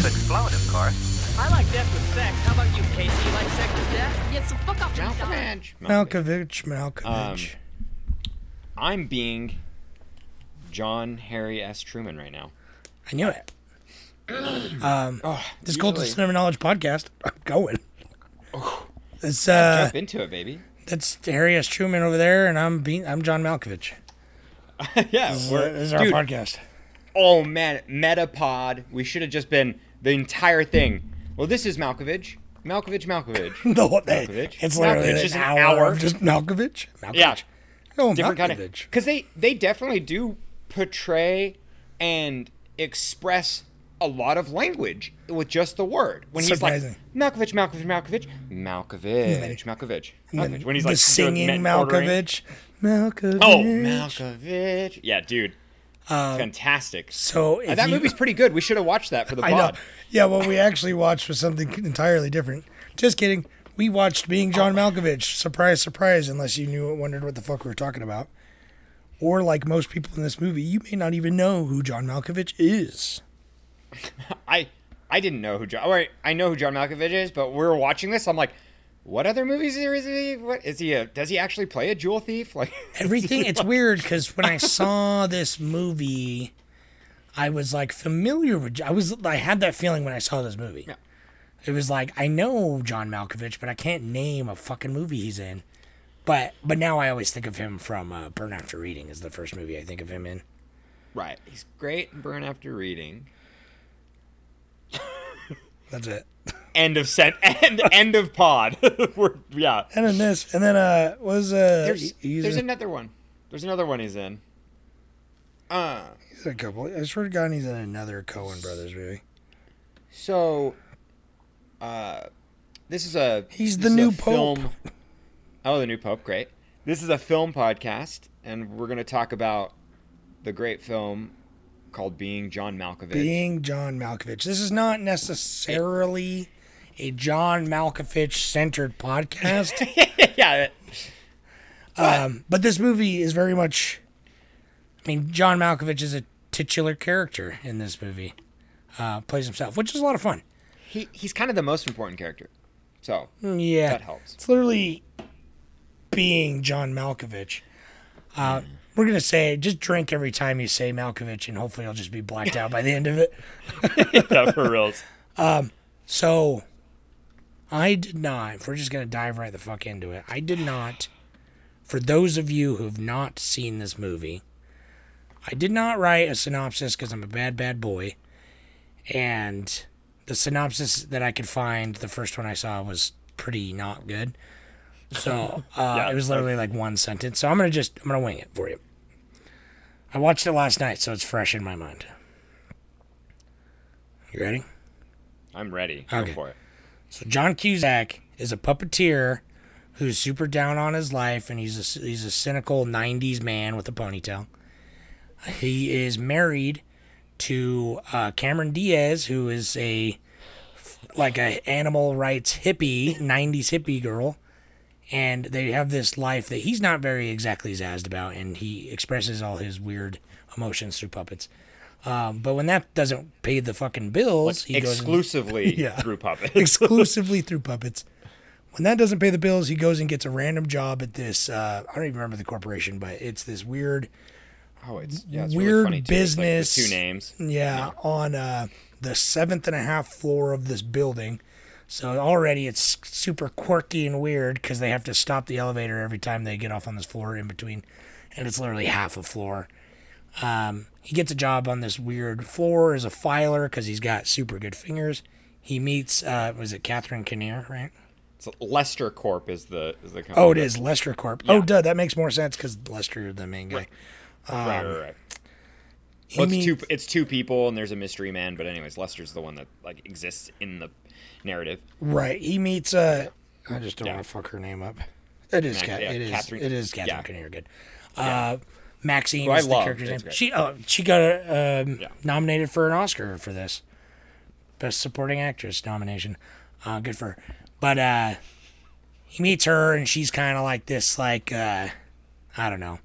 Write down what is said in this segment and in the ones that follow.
To explode, of course. I like death with sex. How about you, Casey? You like sex with death? Yeah, so fuck up. Malkovich. Malkovich, Malkovich. I'm being John Harry S. Truman right now. I knew it. um, Oh, this Cult of Cinema Knowledge podcast. I'm going. It's Yeah, uh, jump into it, baby. that's Harry S. Truman over there, and I'm being I'm John Malkovich. yeah, This is, we're, this is our dude, podcast. Oh man, Metapod. We should have just been the entire thing. Well, this is Malkovich. Malkovich, Malkovich. No, what they, Malkovich. it's literally Malkovich, an just an hour, hour. of just Malkovich. Malkovich. Yeah. No, different kind of because they they definitely do portray and express a lot of language with just the word when he's like Malkovich, Malkovich, Malkovich, Malkovich, Malkovich, Malkovich. When he's like singing Malkovich. Malkovich. Oh, Malkovich. Yeah, dude. Um, Fantastic. so Uh, that you- movie's pretty good. We should have watched that for the I know. Yeah, what we actually watched was something entirely different. Just kidding. We watched Being John Malkovich. Surprise, surprise, unless you knew wondered what the fuck we were talking about. Or like most people in this movie, you may not even know who John Malkovich is. I I didn't know who John. Wait, I know who John Malkovich is, but we were watching this. I'm like, what other movies is he? What is he? A, does he actually play a jewel thief? Like Everything it's weird because when I saw this movie, I was like familiar with. I was I had that feeling when I saw this movie. Yeah. It was like I know John Malkovich, but I can't name a fucking movie he's in. But but now I always think of him from uh, Burn After Reading is the first movie I think of him in. Right. He's great in Burn After Reading. That's it. End of sent. End end of pod. we're, yeah. And then this, and then uh was uh There's there's in, another one. There's another one he's in. Uh. he's a couple. I swear to God, he's in another Coen Brothers movie. So, uh, this is a. He's the new pope. film- Oh, the new pope. Great. This is a film podcast, and we're going to talk about the great film called Being John Malkovich. Being John Malkovich. This is not necessarily a John Malkovich centered podcast. yeah. Um, but this movie is very much. I mean, John Malkovich is a titular character in this movie. Uh, plays himself, which is a lot of fun. He he's kind of the most important character. So Mm, Yeah, that helps. It's literally being John Malkovich. Uh, we're gonna say just drink every time you say Malkovich, and hopefully I'll just be blacked out by the end of it. yeah, for reals. So, I did not. If we're just gonna dive right the fuck into it, I did not. For those of you who've not seen this movie, I did not write a synopsis because I'm a bad, bad boy. And the synopsis that I could find, the first one I saw was pretty not good. So uh, Yeah. it was literally like one sentence. So I'm gonna just I'm gonna wing it for you. I watched it last night, so it's fresh in my mind. You ready? I'm ready. Okay. Go for it. So John Cusack is a puppeteer who's super down on his life, and he's a he's a cynical '90s man with a ponytail. He is married to uh, Cameron Diaz, who is a like a animal rights hippie, '90s hippie girl, and they have this life that he's not very exactly zazzed about, and he expresses all his weird emotions through puppets. Um, but when that doesn't pay the fucking bills, he goes and- Exclusively Yeah. through puppets. exclusively through puppets. When that doesn't pay the bills, he goes and gets a random job at this. Uh, I don't even remember the corporation, but it's this weird, oh, it's yeah, it's weird really. It's like business. two names. yeah, on uh, the seventh and a half floor of this building. So already it's super quirky and weird because they have to stop the elevator every time they get off on this floor in between, and it's literally half a floor. Um, he gets a job on this weird floor as a filer because he's got super good fingers. He meets, uh, was it Catherine Keener, right? So Lester Corp is the is the company. Oh, it is Lester Corp. Oh, duh, that makes more sense because Lester, the main guy. right, right, right. he Well, it's meets- two. It's two people, and there's a mystery man. But anyways, Lester's the one that like exists in the narrative. Right. He meets uh I just don't Yeah. want to fuck her name up. It is Mac- Cat. yeah, it is. Catherine- it is Catherine yeah. Keener. Good. Uh, Maxine Who I is the love. character's name. Great. She oh she got um, Yeah. nominated for an Oscar for this. Best Supporting Actress nomination. Uh, good for her. But uh, he meets her and she's kind of like this like uh, I don't know,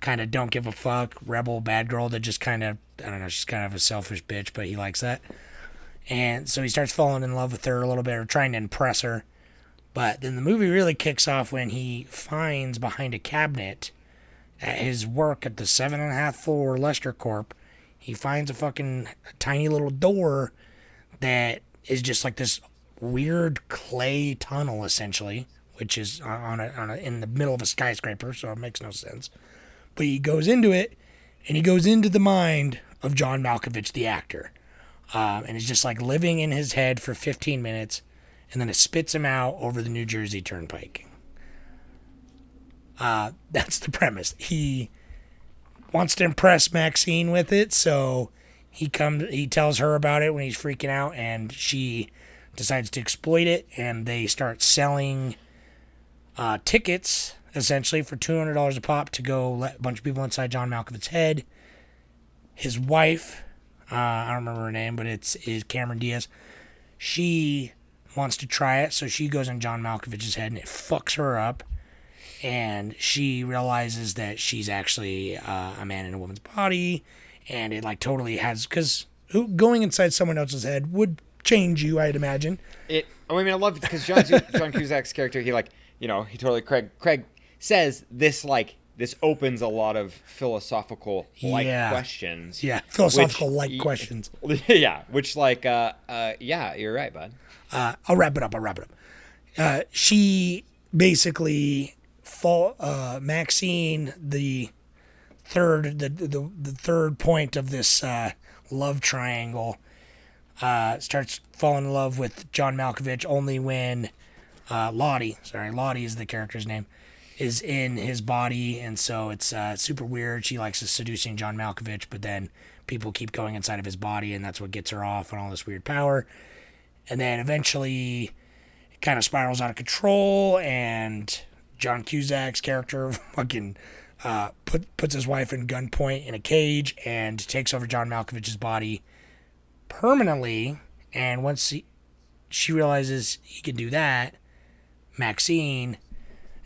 kind of don't give a fuck rebel bad girl that just kind of I don't know. She's kind of a selfish bitch, but he likes that. And so he starts falling in love with her a little bit or trying to impress her. But then the movie really kicks off when he finds behind a cabinet at his work at the seven and a half floor Lester Corp. He finds a fucking tiny little door that is just like this weird clay tunnel, essentially, which is on a, on a, in the middle of a skyscraper, so it makes no sense. But he goes into it, and he goes into the mind of John Malkovich, the actor um, and is just like living in his head for 15 minutes, and then it spits him out over the New Jersey Turnpike. Uh, that's the premise. He wants to impress Maxine with it, so he comes. He tells her about it when he's freaking out, and she decides to exploit it, and they start selling uh, tickets essentially for two hundred dollars a pop to go let a bunch of people inside John Malkovich's head. His wife uh, I don't remember her name, but it's is Cameron Diaz. She wants to try it, so she goes in John Malkovich's head and it fucks her up. And she realizes that she's actually uh, a man in a woman's body, and it like totally has because going inside someone else's head would change you, I'd imagine. It. I mean, I love it because John John Cusack's character. He like you know he totally Craig Craig says this like this opens a lot of philosophical like Yeah. questions. Yeah, philosophical like questions. yeah, which like uh uh yeah, you're right, bud. uh, I'll wrap it up. I'll wrap it up. Uh, she basically fall uh, Maxine, the third, the, the the third point of this uh, love triangle, uh, starts falling in love with John Malkovich only when uh, Lottie, sorry, Lottie is the character's name, is in his body, and so it's uh, super weird. She likes seducing John Malkovich, but then people keep going inside of his body, and that's what gets her off on all this weird power. And then eventually, it kind of spirals out of control, and John Cusack's character fucking uh, put puts his wife in gunpoint in a cage and takes over John Malkovich's body permanently. And once he, she realizes he can do that, Maxine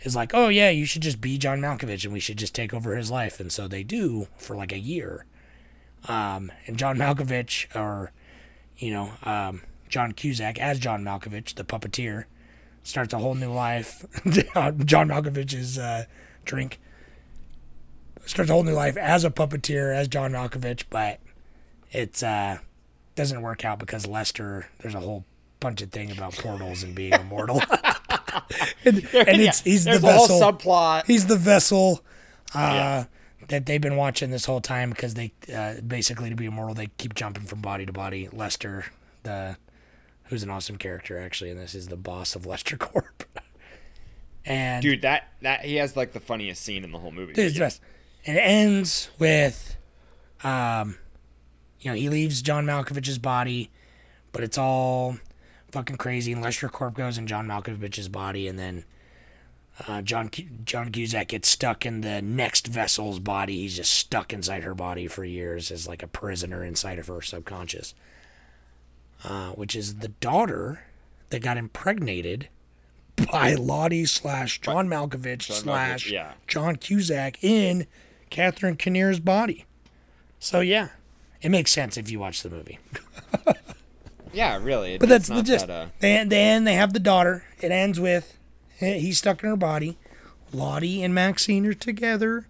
is like, "Oh yeah, you should just be John Malkovich, and we should just take over his life." And so they do for like a year. Um, and John Malkovich, or you know, um, John Cusack as John Malkovich, the puppeteer, starts a whole new life. John Malkovich's uh, drink starts a whole new life as a puppeteer as John Malkovich, but it uh, doesn't work out because Lester. There's a whole bunch of thing about portals and being immortal. and, and it's he's There's the vessel. subplot. He's the vessel uh, that they've been watching this whole time because they uh, basically to be immortal they keep jumping from body to body. Lester, the who's an awesome character actually, and this is the boss of Lester Corp. and Dude, that that he has like the funniest scene in the whole movie. Dude, it's the best. And it ends with, um, you know, he leaves John Malkovich's body, but it's all fucking crazy. And Lester Corp goes in John Malkovich's body, and then uh, John John Cusack gets stuck in the next vessel's body. He's just stuck inside her body for years as like a prisoner inside of her subconscious, uh, which is the daughter that got impregnated by Lottie slash John Malkovich slash Malkovich, yeah. John Cusack in Catherine Keener's body. So yeah, it makes sense if you watch the movie. Yeah, really. But that's the gist. that, uh, Then then they have the daughter. It ends with he's stuck in her body. Lottie and Maxine are together,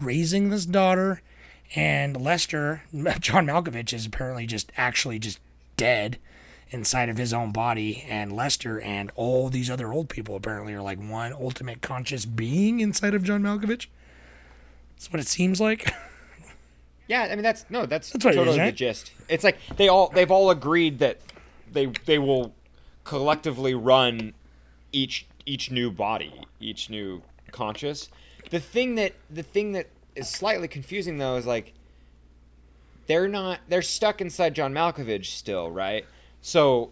raising this daughter, and Lester, John Malkovich, is apparently just actually just dead inside of his own body, and Lester and all these other old people apparently are like one ultimate conscious being inside of John Malkovich. That's what it seems like. Yeah, I mean that's no, that's, That's it is, totally the gist. It's like they all they've all agreed that they they will collectively run each each new body, each new conscious. The thing that the thing that is slightly confusing though is like they're not they're stuck inside John Malkovich still, right? So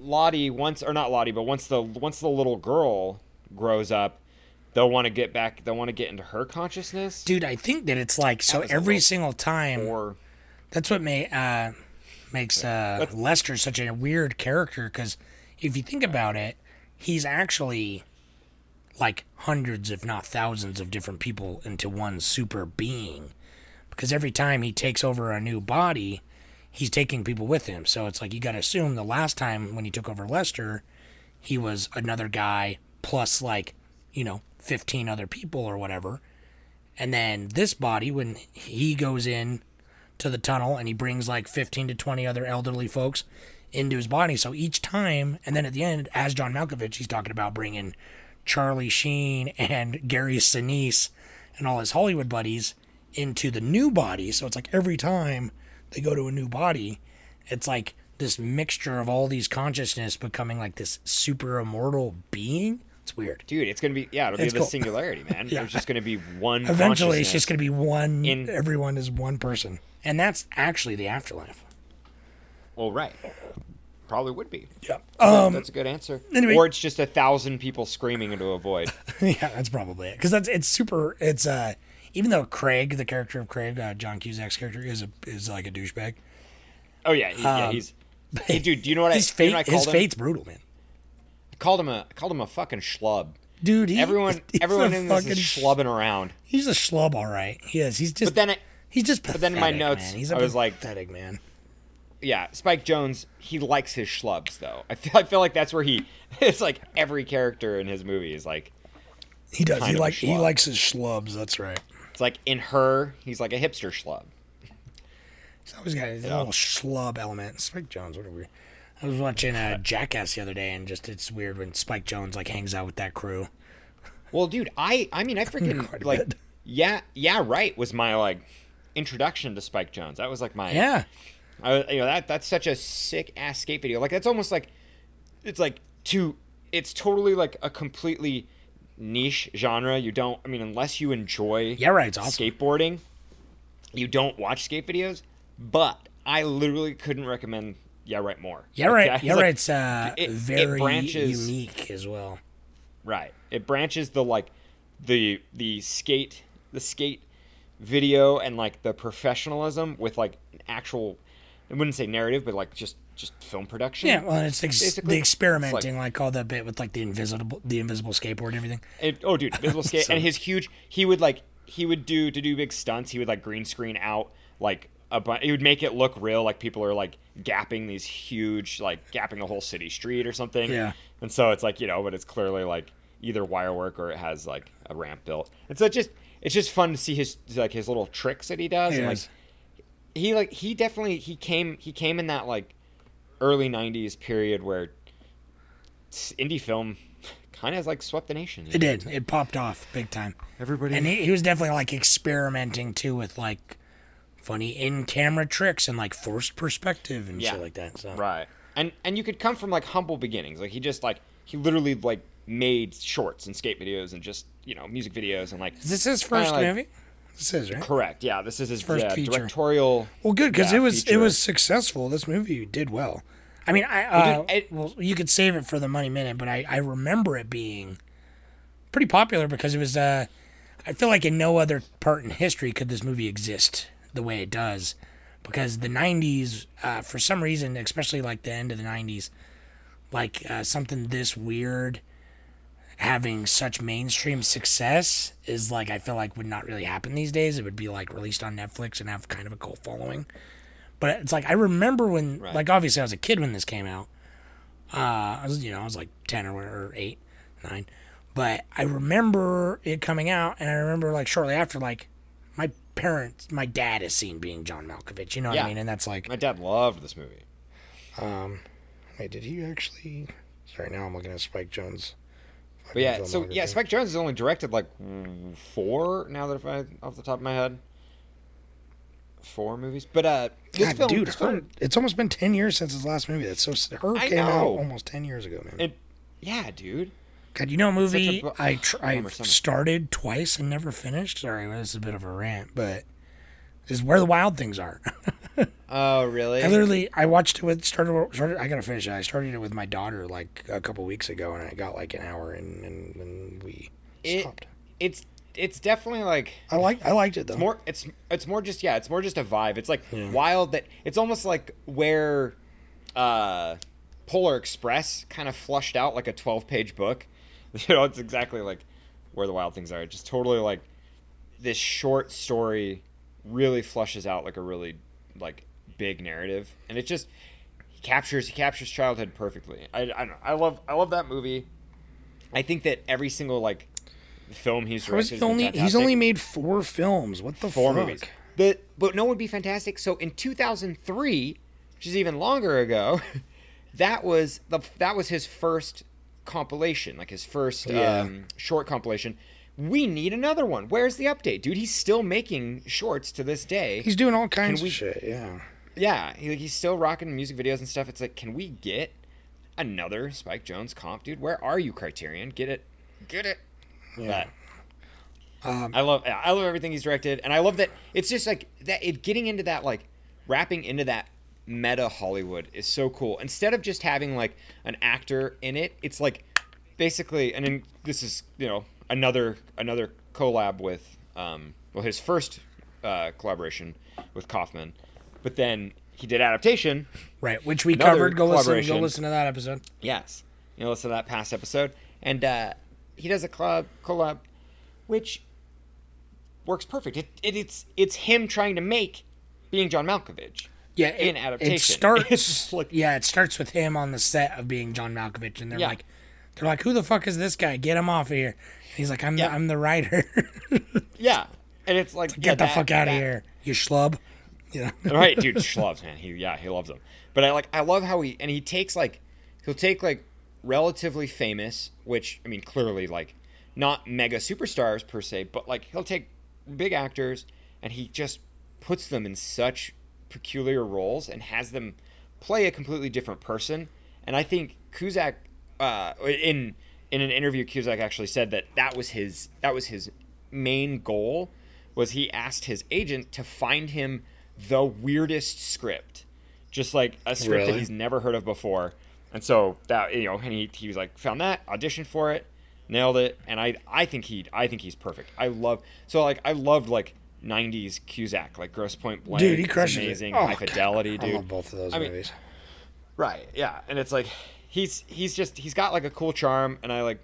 Lottie once or not Lottie, but once the once the little girl grows up, they'll want to get back. They'll want to get into her consciousness. Dude, I think that it's like so every single time. Or That's what may, uh, makes uh, Lester such a weird character because if you think about it, he's actually like hundreds, if not thousands, of different people into one super being. Because every time he takes over a new body, he's taking people with him. So it's like you got to assume the last time when he took over Lester, he was another guy plus like, you know, 15 other people or whatever. And then this body, when he goes in to the tunnel and he brings like 15 to 20 other elderly folks into his body. So each time, and then at the end, as John Malkovich, he's talking about bringing Charlie Sheen and Gary Sinise and all his Hollywood buddies into the new body. So it's like every time they go to a new body, it's like this mixture of all these consciousness becoming like this super immortal being. It's weird. dude, it's gonna be yeah, it'll be It's the singularity, man. Yeah. There's just gonna be one. Eventually, it's just going to be one. in- everyone is one person, and that's actually the afterlife. well, right. Probably would be. Yeah. Um, that's a good answer. anyway- Or it's just a thousand people screaming into a void. yeah, that's probably it. Because that's it's super. It's uh, even though Craig, the character of Craig, uh, John Cusack's character, is a is like a douchebag. Oh yeah, he, yeah. He's. Hey, dude, do you know what I? His you know fate, what I his him? fate's brutal, man. I called him a. I called him a fucking schlub. Dude, he, Everyone, he's everyone in this is fucking schlubbing around. He's a schlub, all right. He is. He's just. But then, it, he's just. but then in my notes, man. he's a I was like- pathetic man. yeah, Spike Jonze, he likes his schlubs though. I feel, I feel like that's where he. It's like every character in his movie is like. He does. He like he likes his schlubs. That's right. It's like in her, he's like a hipster schlub. He's always got a little schlub element. Spike Jonze, what are we? I was watching uh, Jackass the other day, and just it's weird when Spike Jonze like hangs out with that crew. Well, dude, I I mean I freaking like bit. yeah yeah right was my like introduction to Spike Jonze. That was like my Yeah, I, you know that that's such a sick ass skate video. Like that's almost like it's like to it's totally like a completely niche genre. You don't I mean unless you enjoy Yeah, right, it's awesome. skateboarding, you don't watch skate videos. But I literally couldn't recommend Yeah Right more. yeah, right. that's Yeah, like- right. It's uh, it- it very branches- unique as well. Right. It branches the like the the skate the skate video and like the professionalism with like an actual I wouldn't say narrative, but like just just film production. Yeah, well, it's ex- the experimenting, like- like, all that bit with like the invisible, the invisible skateboard and everything. It, oh, dude, visible skate, and his huge. He would like he would do to do big stunts. He would like green screen out like a bu- He would make it look real, like people are like gapping these huge, like gapping a whole city street or something. Yeah. And so it's like you know, but it's clearly like either wire work or it has like a ramp built. And so it just it's just fun to see his like his little tricks that he does. and like. He like he definitely he came he came in that like early 90s period where indie film kind of like swept the nation It know? did. It popped off big time. Everybody- and he, he was definitely like experimenting too with like funny in-camera tricks and like forced perspective and Yeah. shit like that. So right and and you could come from like humble beginnings like he just like he literally like made shorts and skate videos and just you know music videos and like is this his first like- movie? This is right. correct yeah this is his First yeah, feature. directorial Well, good because yeah, it was it was successful. This movie did well. I mean, I uh, dude, it- well, you could save it for the money minute, but I I remember it being pretty popular because it was. Uh, I feel like in no other part in history could this movie exist the way it does, because the '90s, uh, for some reason, especially like the end of the '90s, like uh, something this weird having such mainstream success is like I feel like would not really happen these days. It would be like released on Netflix and have kind of a cult following. But it's like I remember when, Right. like, obviously I was a kid when this came out. Uh, I was, you know, I was like ten or, or eight, nine. But I remember it coming out, and I remember like shortly after, like, my parents, my dad is seen being John Malkovich. You know what Yeah. I mean? And that's like, my dad loved this movie Um, wait, did he actually? Sorry, now I'm looking at Spike Jonze. But yeah so yeah spike jonze has only directed like four now that if i off the top of my head four movies but uh this God, film, dude, this film- it's almost been ten years since his last movie. That's so. Her I came out almost ten years ago, man. it, yeah dude God, you know a movie I tr- I started twice and never finished. Sorry, this is a bit of a rant, but Is where the wild things are. Oh, really? I literally I watched it with started started I gotta finish it. I started it with my daughter like a couple weeks ago, and I got like an hour, and and, and we it, stopped. it's it's definitely like I like I liked it though. more it's it's more just yeah it's more just a vibe it's like wild that it's almost like where uh polar express kind of flushed out like a 12 page book you know it's exactly like where the wild things are it just totally like this short story really flushes out like a really like big narrative and it just he captures he captures childhood perfectly i i, don't know, I love i love that movie i think that every single like film he's directed only he's only made four films. What the four fuck? movies. The but no would be fantastic. So in 2003, which is even longer ago, that was the that was his first compilation, like his first Yeah. um, short compilation. We need another one. Where's the update, dude? He's still making shorts to this day. He's doing all kinds we- of shit. Yeah. yeah, he, he's still rocking music videos and stuff. It's like, can we get another Spike Jonze comp, dude? Where are you, Criterion? Get it, get it. Yeah. But um, I love, I love everything he's directed, and I love that it's just like that. It getting into that, like wrapping into that meta Hollywood is so cool. Instead of just having like an actor in it, it's like basically, and then this is you know another another collab with um well his first uh, collaboration with Kaufman, but then he did adaptation. Right, which we covered. Go listen. Go listen to that episode. Yes, you know, listen to that past episode, and uh, he does a collab, collab, which works perfect. It, it, it's it's him trying to make being John Malkovich. Yeah, in it, adaptation. It starts. Like- yeah, it starts with him on the set of being John Malkovich, and they're Yeah. like, they're like, who the fuck is this guy? Get him off of here. He's like, I'm Yeah. the, I'm the writer. Yeah, and it's like Get yeah, the that- fuck out of here, you schlub. Know. right, dude, loves man. He yeah, he loves them. But I like I love how he and he takes like he'll take like relatively famous, which I mean clearly like not mega superstars per se, but like he'll take big actors and he just puts them in such peculiar roles and has them play a completely different person. And I think Cusack uh, in in an interview Cusack actually said that that was his that was his main goal was he asked his agent to find him the weirdest script, just like a script that he's never heard of before. And so that you know, and he, he was like found that auditioned for it, nailed it, and I I think he I think he's perfect. I love so like I loved like '90s Cusack like Grosse Pointe Blank. Dude, he crushes it. amazing. Oh, High God, Fidelity, I love both of those I mean, movies. Right. Yeah. And it's like he's he's just he's got like a cool charm, and I like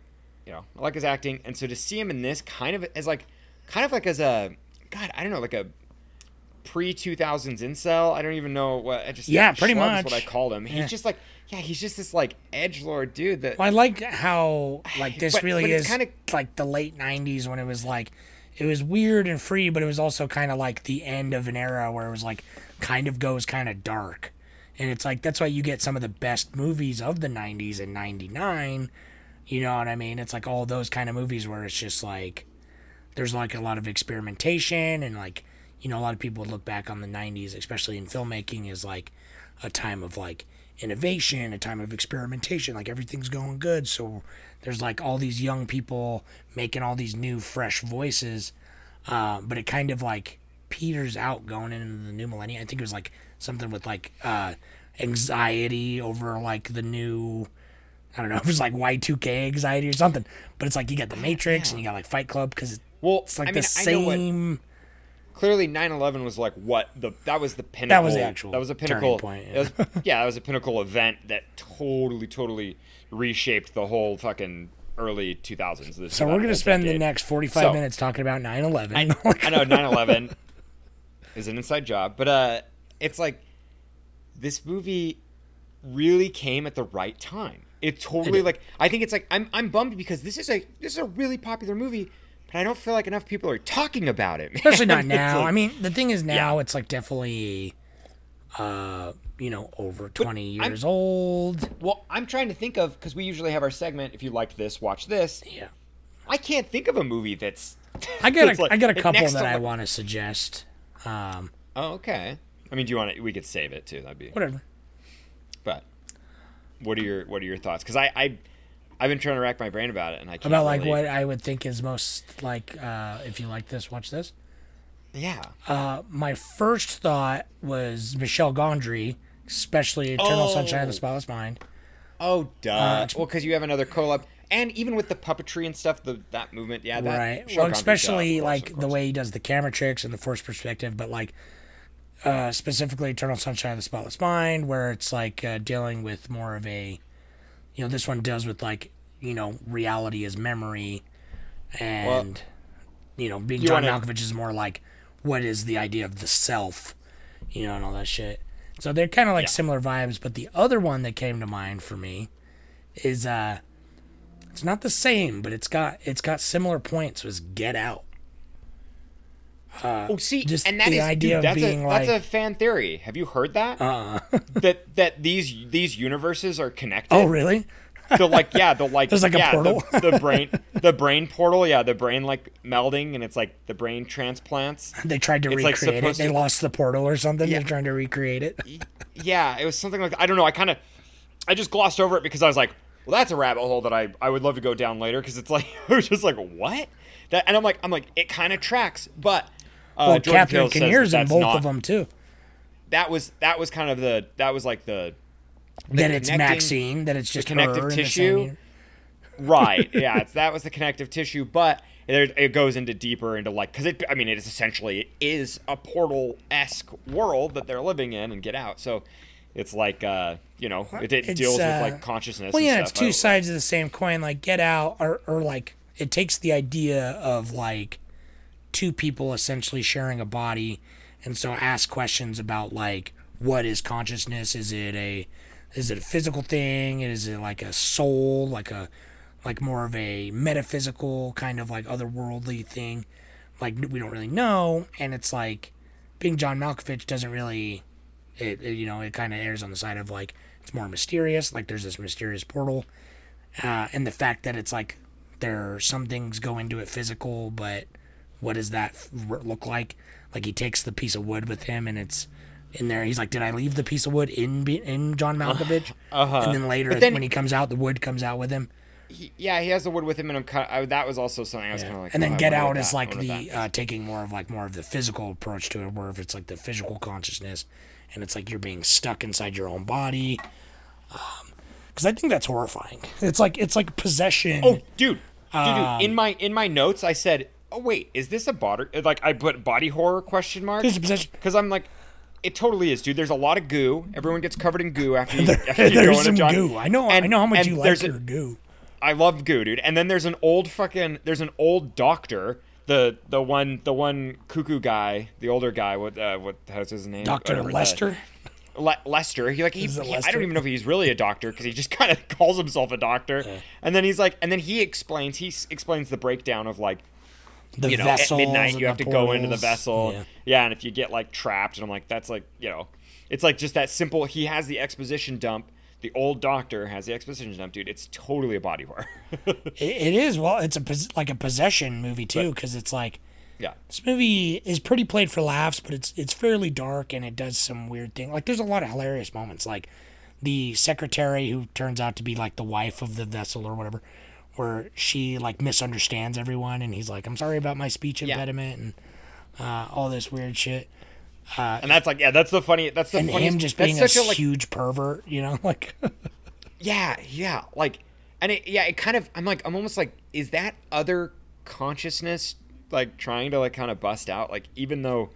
you know I like his acting, and so to see him in this kind of as like kind of like as a God I don't know like a pre two thousands incel. I don't even know what I just Yeah, pretty much. what I called him. Yeah. He's just like yeah he's just this like edge lord dude that Well, I like how like this But- really but is kinda- like the late '90s when it was like it was weird and free, but it was also kind of like the end of an era where it was like kind of goes kind of dark, and it's like that's why you get some of the best movies of the '90s and '99. You know what I mean? It's like all those kind of movies where it's just like there's like a lot of experimentation and like you know a lot of people look back on the 90s especially in filmmaking as like a time of like innovation a time of experimentation like everything's going good so there's like all these young people making all these new fresh voices uh, but it kind of like peters out going into the new millennium i think it was like something with like uh, anxiety over like the new I don't know, it was like Y2K anxiety or something. But it's like you got the Matrix and you got like Fight Club because well it's like I mean the I what same. clearly 9-11 was like what the that was the pinnacle That was the actual that was a turning pinnacle point, yeah. that was, yeah that was a pinnacle event that totally totally reshaped the whole fucking early 2000s This- So we're gonna whole spend the next 45 So- minutes talking about 9/11. I, I know 9/11 is an inside job, but uh, it's like this movie really came at the right time. It totally like I think it's like I'm I'm bummed because this is a this is a really popular movie, but I don't feel like enough people are talking about it. man. Especially not now. like- I mean, the thing is now Yeah. it's like definitely, uh, you know, over 20 I'm- years old. well, I'm trying to think of because we usually have our segment. If you liked this, watch this. Yeah. I can't think of a movie that's. I got a, like- I got a couple that I want to suggest. Um, Oh, okay. I mean, do you want to? We could save it too. That'd be. whatever. But what are your what are your thoughts? Because I I I've been trying to rack my brain about it, and I can't About like really- what I would think is most like uh, if you like this, watch this. Yeah. Uh, my first thought was Michel Gondry, especially Eternal Sunshine of the Oh. Spotless Mind. Oh, duh. Uh, well, because you have another collab, and even with the puppetry and stuff, the that movement, yeah, that right. Well, especially duh, of course, like the way he does the camera tricks and the force perspective, but like uh, specifically Eternal Sunshine of the Spotless Mind, where it's like uh, dealing with more of a, you know, this one deals with like you know reality is memory, and you know being you John wanna- Malkovich is more like what is the idea of the self, you know, and all that shit. So they're kind of like similar vibes, but the other one that came to mind for me is uh it's not the same, but it's got it's got similar points. Was Get Out? Oh, see, just and that the is- idea dude, of that's being a, that's a fan theory. Have you heard that? Uh, that that these these universes are connected. oh, really? The like, yeah, the like, There's like a yeah, the- portal. The, brain, the brain portal, yeah, the brain like melding, and it's like the brain transplants. They tried to It's, like, recreate it. They to- lost the portal or something. Yeah. They're trying to recreate it. Yeah, it was something like I don't know. I kind of, I just glossed over it because I was like, well, that's a rabbit hole that I I would love to go down later because it's like it was just like what that, and I'm like I'm like it kind of tracks, but. Uh, Well, Jordan Catherine Peele says that Keener's in both not- of them too. That was that was kind of the that was like the That it's Maxine. That it's just connective the tissue. right yeah it's, that was the connective tissue but it, it goes into deeper into like because it i mean it is essentially it is a portal-esque world that they're living in and get out so it's like uh you know it, it deals uh, with like consciousness Well, yeah, it's two sides of the same coin. Like Get Out, or or like it takes the idea of like two people essentially sharing a body, and so ask questions about like what is consciousness? Is it a is it a physical thing? Is it like a soul? Like a like more of a metaphysical kind of like otherworldly thing? Like we don't really know, and it's like being John Malkovich doesn't really it, it, you know it kind of airs on the side of like it's more mysterious like there's this mysterious portal uh, and the fact that it's like there are some things go into it physical but what does that look like? Like he takes the piece of wood with him and it's in there. He's like did i leave the piece of wood in in john malkovich? Uh-huh. and then later then- when he comes out the wood comes out with him. He- yeah he has the wood with him and i'm kind of I, that was also something i was kind of like and oh, then I get out is that- like the uh, taking more of like more of the physical approach to it where if it's like the physical consciousness and it's like you're being stuck inside your own body because i think that's horrifying. It's like it's like possession. Oh, dude, dude, Um, dude! In my in my notes, I said, "Oh wait, is this a body?" Like I put body horror question mark There's a possession. because I'm like, it totally is, dude. There's a lot of goo. Everyone gets covered in goo after you, after you there's some goo i know i know how much you like there's a- your goo I love goo, dude. And then there's an old fucking there's an old doctor. The the one the one cuckoo guy, the older guy. What uh, what how's his name? the- lester Le- Lester. He like he, he- I don't even know if he's really a doctor because he just kind of calls himself a doctor. And then he's like, and then he explains he s- explains the breakdown of like the you know at midnight you have to go into the vessel. Yeah. Yeah. and if you get like trapped, and I'm like, that's like you know, it's like just that simple. He has the exposition dump. The old doctor has the exposition dump, dude. It's totally a body horror. It, it is well it's a like a possession movie too because it's like yeah. This movie is pretty played for laughs, but it's it's fairly dark and it does some weird thing. Like there's a lot of hilarious moments, like the secretary who turns out to be like the wife of the vessel or whatever, where she like misunderstands everyone and he's like, "I'm sorry about my speech Yeah. impediment" and uh, all this weird shit. And that's like yeah, that's the funny. That's the And funniest. him just that's being a such a like huge pervert, you know, like Yeah, yeah, like, and it, yeah, it kind of. I'm like, I'm almost like, is that other consciousness like trying to like kind of bust out? Like, even though,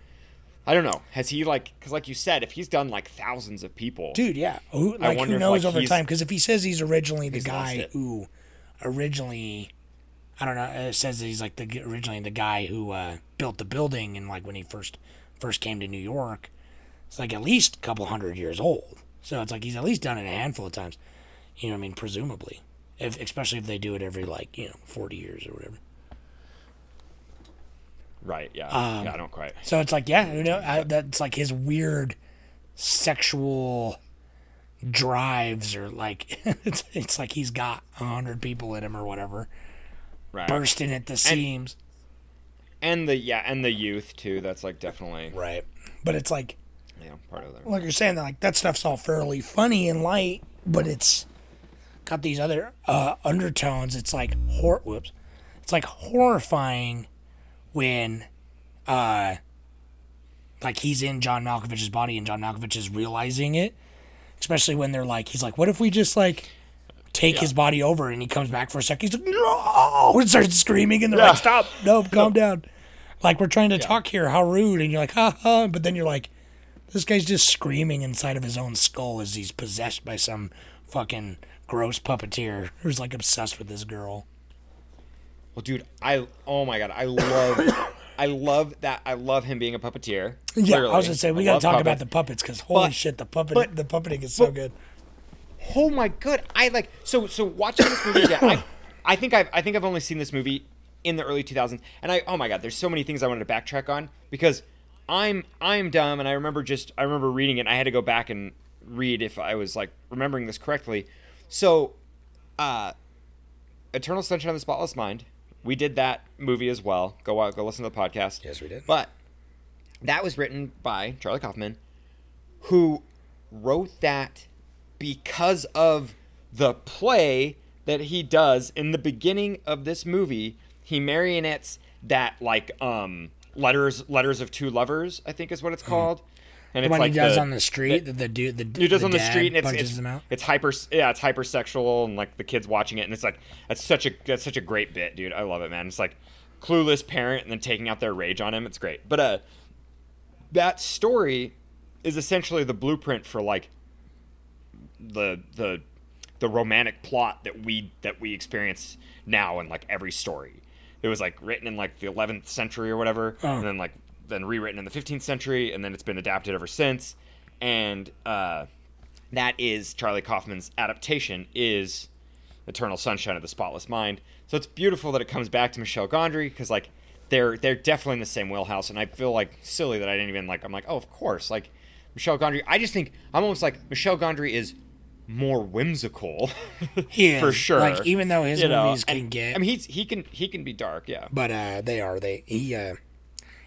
I don't know, has he like, because like you said, if he's done like thousands of people, dude, yeah. Who, I like wonder who if, knows like, over time? Because if he says he's originally the he's guy who originally, I don't know, it says that he's like the originally the guy who uh, built the building and like when he first first came to New York, it's like at least a couple hundred years old. So it's like he's at least done it a handful of times. You know, what I mean, presumably, if especially if they do it every like you know forty years or whatever. right? Yeah, Um, yeah, I don't quite. So it's like, yeah, you know, I, that's like his weird sexual drives, or like it's it's like he's got a hundred people in him or whatever, Right. bursting at the seams. And the yeah, and the youth too. That's like definitely Right. But it's like, know part of the. like you're saying, that like that stuff's all fairly funny and light, but it's got these other uh, undertones. It's like hor- whoops, it's like horrifying when uh like he's in John Malkovich's body and John Malkovich is realizing it. Especially when they're like, he's like, what if we just like take his body over and he comes back for a second? He's like, no, and starts screaming and they're Yeah. like, stop, no, calm down. Like we're trying to talk here, how rude, and you're like, ha ha, but then you're like, this guy's just screaming inside of his own skull as he's possessed by some fucking gross puppeteer who's like obsessed with this girl. Well, dude, I oh my god, I love, I love that. I love him being a puppeteer. Yeah, I was gonna say we I gotta talk about the puppets because holy But- shit, the puppet, but- the puppeting is so but- good. Oh my god, I like so so watching this movie again. I, I think I've I think I've only seen this movie in the early 2000s, and I oh my god, there's so many things I wanted to backtrack on because I'm I'm dumb, and I remember just I remember reading it. and I had to go back and read if I was like remembering this correctly. So, uh, Eternal Sunshine of the Spotless Mind. We did that movie as well. Go out, go listen to the podcast. Yes, we did. But that was written by Charlie Kaufman, who wrote that because of the play that he does in the beginning of this movie. He marionettes that like um letters letters of two lovers, I think is what it's called. And The it's one like he does the- on the street, the, the dude, the he does the on the street and it's punches it's, him out. it's hyper yeah it's hypersexual and like the kids watching it and it's like that's such a that's such a great bit dude. I love it man. It's like clueless parent and then taking out their rage on him. It's great. But uh that story is essentially the blueprint for like the the the romantic plot that we that we experience now in like every story. It was like written in like the 11th century or whatever Oh. and then like then rewritten in the 15th century and then it's been adapted ever since and uh that is Charlie Kaufman's adaptation is Eternal Sunshine of the Spotless Mind. So it's beautiful that it comes back to Michel Gondry because like they're they're definitely in the same wheelhouse, and I feel like silly that I didn't even like. I'm like, oh, of course, like Michel Gondry. I just think I'm almost like Michel Gondry is more whimsical, He for sure. Like, even though his You know, movies can and- get- I mean, he's he can he can be dark, yeah. but uh, they are they he uh,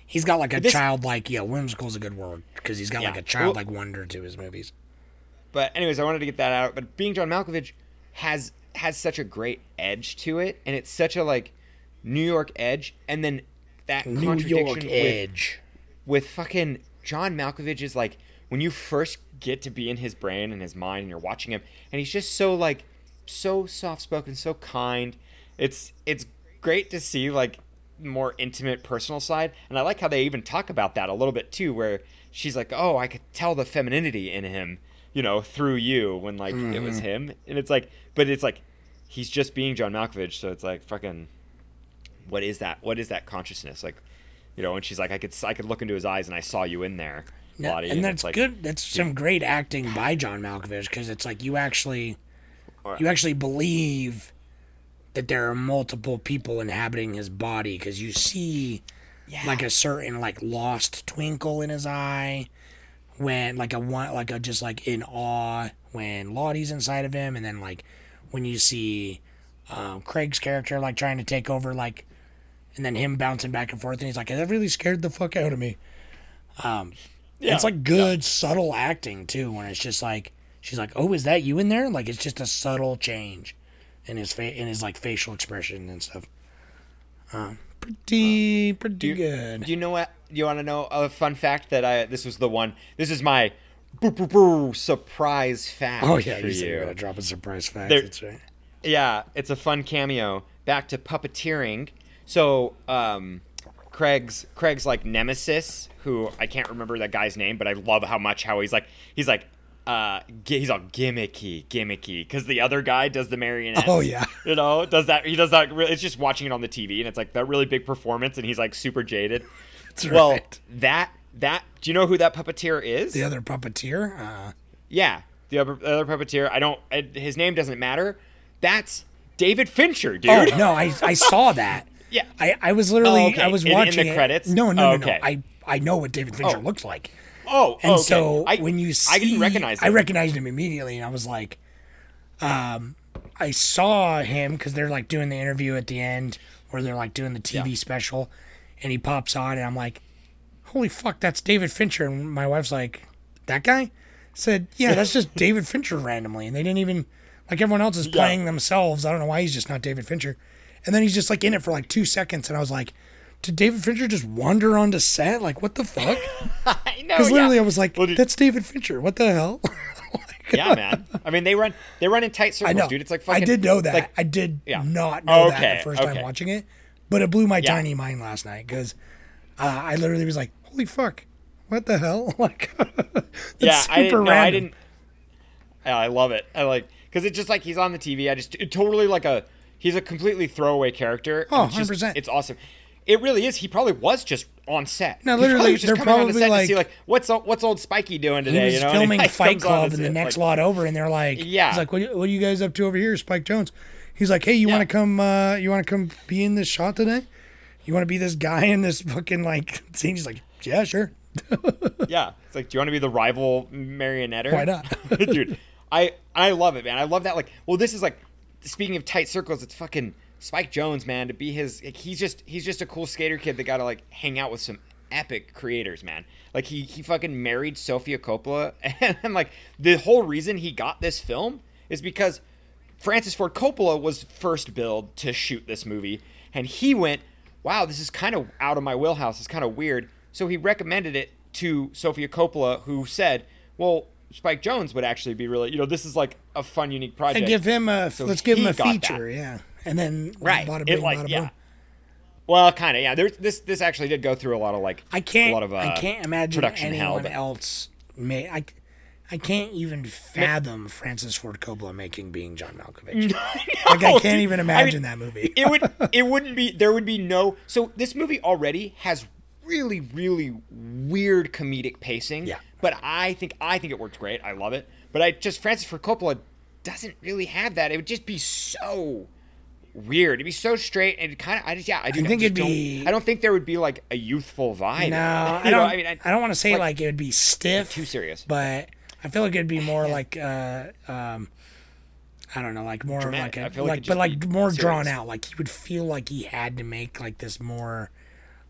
he's got like a This- childlike yeah whimsical's a good word because he's got like a childlike wonder to his movies. But anyways, I wanted to get that out. But being John Malkovich has has such a great edge to it, and it's such a like New York edge, and then that New contradiction York with, Edge. with fucking John Malkovich is like when you first get to be in his brain and his mind, and you're watching him, and he's just so like so soft spoken, so kind. It's it's great to see like more intimate personal side, and I like how they even talk about that a little bit too, where she's like, "Oh, I could tell the femininity in him." You know, through you when like it was mm-hmm. him, and it's like, but it's like he's just being John Malkovich, so it's like fucking what is that? What is that consciousness? Like, you know, and she's like, I could, I could look into his eyes and I saw you in there, Yeah, Lottie. and it's that's like, good. That's some great acting by John Malkovich because it's like you actually, you actually believe that there are multiple people inhabiting his body because you see like a certain like lost twinkle in his eye when like a one like a just like in awe when Lottie's inside of him and then like when you see um, Craig's character like trying to take over like and then him bouncing back and forth and he's like that really scared the fuck out of me. Um it's like good subtle acting too when it's just like she's like oh is that you in there? Like it's just a subtle change in his fa- in his like facial expression and stuff um pretty pretty good Do you know what? You want to know a fun fact that I? This was the one. This is my boo, boo, boo, surprise fact. oh yeah for you said you. you're gonna drop a surprise fact There- that's right Yeah, it's a fun cameo. Back to puppeteering. So, um, Craig's Craig's like nemesis, who I can't remember that guy's name, but I love how much how he's like he's like uh he's all gimmicky, gimmicky, because the other guy does the marionette. Oh, yeah. you know does that he does that. Really, it's just watching it on the TV, and it's like that really big performance, and he's like super jaded. That's well, right. that that do you know who that puppeteer is? the other puppeteer uh Yeah, the other, the other puppeteer. I don't. His name doesn't matter. That's David Fincher, dude. oh no i i saw that Yeah. i i was literally Oh, okay. i was In- in watching the it- credits? no no no Okay. no i i know what david fincher Oh. looks like Oh, And okay. so I, when you see, I didn't recognize I recognized him immediately, and I was like, um, I saw him because they're like doing the interview at the end, where they're like doing the TV special, and he pops on, and I'm like, holy fuck, that's David Fincher, and my wife's like, that guy, said, yeah, that's just David Fincher randomly, and they didn't even like everyone else is playing themselves. I don't know why he's just not David Fincher, and then he's just like in it for like two seconds, and I was like. Did David Fincher just wander onto set? Like, what the fuck? I know. Because literally, yeah. I was like, Well, dude- that's David Fincher. What the hell? yeah, man. I mean, they run they run in tight I circles, know. dude. It's like fucking. I did know that. Like, I did Yeah. not know that Okay, the first time watching it, but it blew my Yeah. tiny mind last night because uh, I literally was like, "Holy fuck, what the hell?" Like, yeah, I didn't. No. I didn't. I love it. I like because it's just like he's on the TV. I just totally like a he's a completely throwaway character. Oh, 100%. It's awesome. It really is. He probably was just on set. No, He literally, they're the probably to like- see like what's o- what's old Spiky doing He today. was you know, And he, filming like, Fight Club in the next like- lot over, and they're like, Yeah. he's like, what, what are you guys up to over here, Spike Jonze? He's like, hey, you Yeah. want to come? Uh, you want to come be in this shot today? You want to be this guy in this fucking like scene? He's like, yeah, sure. Yeah, it's like, do you want to be the rival marionette? Why not? dude? I I love it, man. I love that. Like, well, this is like, speaking of tight circles, it's fucking Spike Jonze, man. To be his, like, he's just he's just a cool skater kid that got to like hang out with some epic creators, man. Like he he fucking married Sofia Coppola, and like the whole reason he got this film is because Francis Ford Coppola was first billed to shoot this movie, and he went, "Wow, this is kind of out of my wheelhouse. It's kind of weird." So he recommended it to Sofia Coppola, who said, "Well, Spike Jonze would actually be really, you know, this is like a fun, unique project." And give him a So let's give him a got that. feature, yeah. And then right. bada It bing, like bada yeah. boom. Well, kind of yeah. There's this this actually did go through a lot of like I can't. a lot of uh, I can't imagine production hell, anyone but- else may. I, I can't even fathom Francis Ford Coppola making being John Malkovich. like I can't even I mean, imagine that movie. it would it wouldn't be there would be no so this movie already has really really weird comedic pacing Yeah. but i think i think it works great i love it but i just francis ford coppola doesn't really have that it would just be so weird it'd be so straight and kind of i just yeah i, do, think just it'd don't- be- i don't think there would be like a youthful vibe No, You I don't. I, mean I don't want to say like- like, it would be stiff, too serious. but I feel like it'd be more like, uh, um, I don't know, like more Dramatic. like I a feel like like, but like more drawn out. Like he would feel like he had to make like this more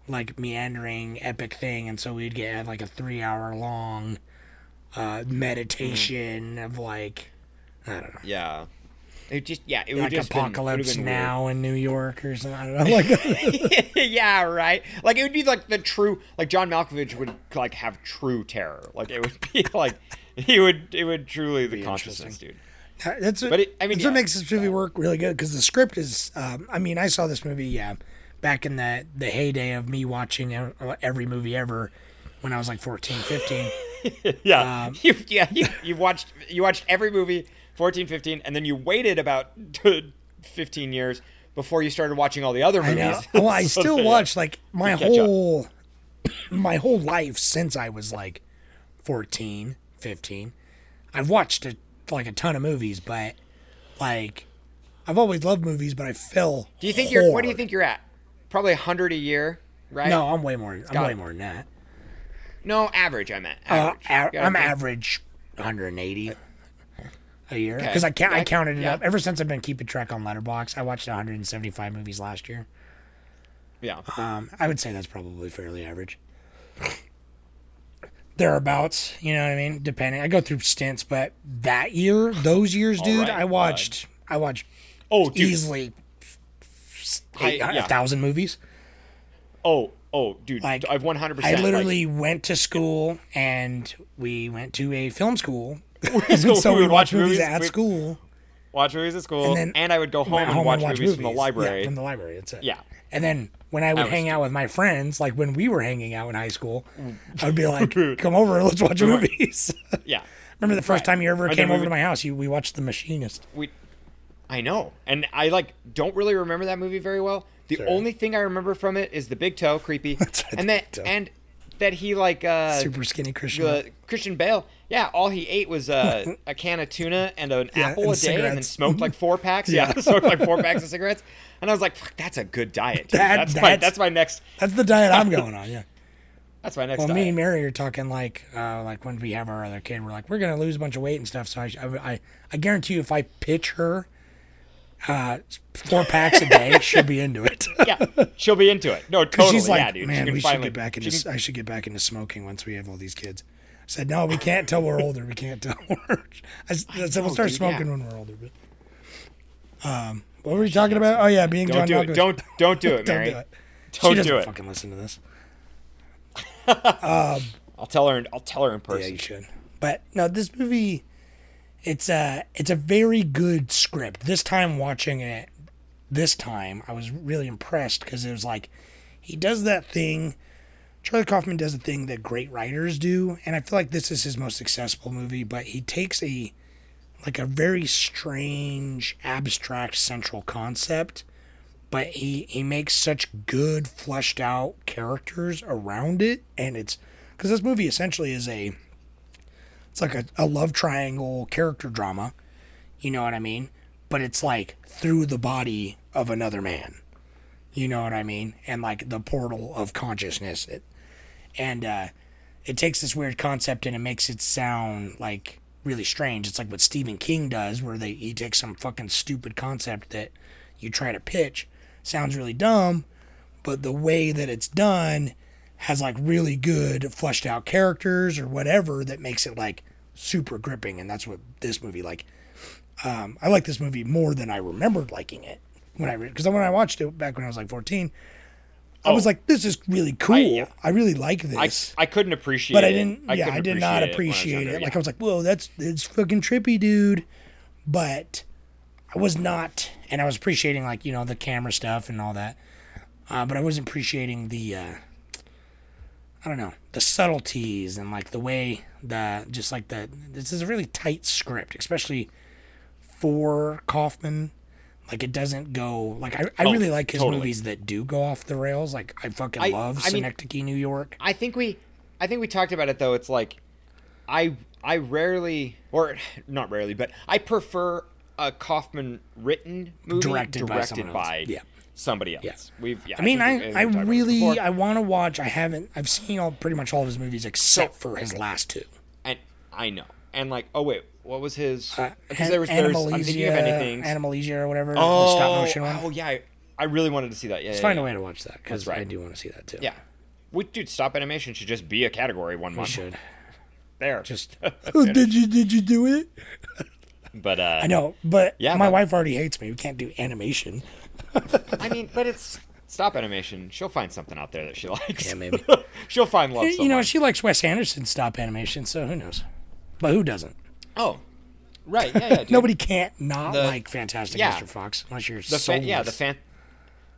like meandering epic thing, and so we'd get like a three hour long uh, meditation of like I don't know. yeah it just yeah it would Like just been- would've apocalypse been weird. now in New York or something. I don't know. Like yeah, right. Like it would be like the true, like John Malkovich would like have true terror. Like it would be like he would, it would truly the consciousness, dude. That's what, But it- I mean, that's what makes this movie work really good because the script is. Um, I mean, I saw this movie, yeah, back in the the heyday of me watching e- every movie ever when I was like 14, 15. Yeah, Um, you, yeah, you, you watched you watched every movie 14, 15, and then you waited about 15 years before you started watching all the other movies. know. Well, I So still watch like my up. whole my whole life since I was like 14, 15. I've watched a, like a ton of movies, but like I've always loved movies, but I fell. Do you think you're? What do you think you're at? Probably hundred a year, right? No, I'm way more. I'm got way it. more than that. no, average. I meant Uh, average. a- You gotta I'm think. average 180 a year Okay. because I count. Yeah, I counted it yeah. up ever since I've been keeping track on Letterboxd. I watched 175 movies last year. Yeah. Um, I would say that's probably fairly average. Thereabouts, you know what I mean? Depending, I go through stints, but that year, those years, dude, right, I watched, I watched Oh, dude. easily I- eight- a thousand movies. Oh, oh, dude. Like I've one hundred I percent. literally went to school and we went to a film school. So so we would watch watch movies movies at school. watch movies at school, And and, I would go home, and, home watch movies, from the library. Yeah, from the library. That's it. Yeah. And then when I would was hang out with my friends, like when we were hanging out in high school, Mm. I'd be like, "Come over, let's watch movies." yeah. Remember the first Right. time you ever And came then over to my house? You we watched The Machinist. We, I know, and I like don't really remember that movie very well. The Sure. only thing I remember from it is the big toe, creepy, and that and that he like uh, Super skinny Christian. uh, Christian Bale. Yeah, all he ate was uh, a can of tuna and an Yeah, apple and a day, and then smoked like four packs. yeah, smoked like four packs of cigarettes. And I was like, "Fuck, that's a good diet." That- that's, my that's- that's my next. That's the diet I'm going on. Yeah. That's my next. Well, diet. me and Mary are talking like, uh, like when we have our other kid, we're like, we're gonna lose a bunch of weight and stuff. So I, I, I guarantee you, if I pitch her, uh, four packs a day, she'll be into it. yeah, she'll be into it. No, totally. she's like, yeah, dude. man, can we should get back into. can- I should get back into smoking once we have all these kids. I said, no, we can't till we're older. We can't tell. We're, I, s- I said, we'll start smoking yeah. when we're older. But, um, what were we talking about? Oh yeah, being Don't John do Malkovich. it. Don't don't do it, Mary. Don't do it. she Don't doesn't do it. fucking listen to this. I'll tell her. in- I'll tell her in Yeah, person. you should. But no, this movie, it's a it's a very good script. This time watching it, this time I was really impressed because it was like he does that thing. Charlie Kaufman does a thing that great writers do, and I feel like this is his most successful movie. But he takes a like a very strange, abstract central concept, but he he makes such good fleshed out characters around it, and it's because this movie essentially is a it's like a, a love triangle character drama, you know what I mean? But it's like through the body of another man, you know what I mean? And like the portal of consciousness, it, and uh, it takes this weird concept and it makes it sound like really strange. It's like what Stephen King does, where they he takes some fucking stupid concept that you try to pitch, sounds really dumb, but the way that it's done has like really good fleshed out characters or whatever that makes it like super gripping and that's what this movie like um, i like this movie more than i remembered liking it when i because when i watched it back when i was like 14 i was Oh. like this is really cool i, yeah. really like this I couldn't appreciate. but i didn't yeah i couldn't did not I appreciate it younger, like yeah. i was like whoa that's it's fucking trippy dude but i was not and i was appreciating like you know the camera stuff and all that uh, but i wasn't appreciating the uh, I don't know the subtleties and like the way the just like the this is a really tight script, especially for Kaufman. Like it doesn't go like I, I Oh, really like his totally. movies that do go off the rails. Like I fucking I- love I mean- New York. I think we, I think we talked about it though. It's like, I I rarely, or not rarely, but I prefer a Kaufman written movie Directed by directed someone by. Yeah. Somebody else. Yeah. We've. Yeah, I mean, I, I we've talked about it really. I want to watch. I haven't. I've seen all pretty much all of his movies except for his last two. and I know, and like, oh wait, what was his? Uh, Because there was, there's, I'm thinking of anything. Anomalisa or whatever. oh, stop motion one. oh yeah, I, I really wanted to see that. Yeah, Let's yeah, find yeah. a way to watch that because right. I do want to see that too. Yeah, we dude, stop animation should just be a category one we month. should. There, Just oh, did you did you do it? but uh, I know, but Yeah, my but- wife already hates me. We can't do animation. I mean, but it's stop animation. She'll find something out there that she likes. Yeah, maybe. She'll find love. you know, she likes Wes Anderson stop animation, so who knows? But who doesn't? Oh, right. Yeah, yeah. Dude. Nobody can't not The- like Fantastic yeah. Mr. Fox unless you're The fan, yeah, the soulless. fan.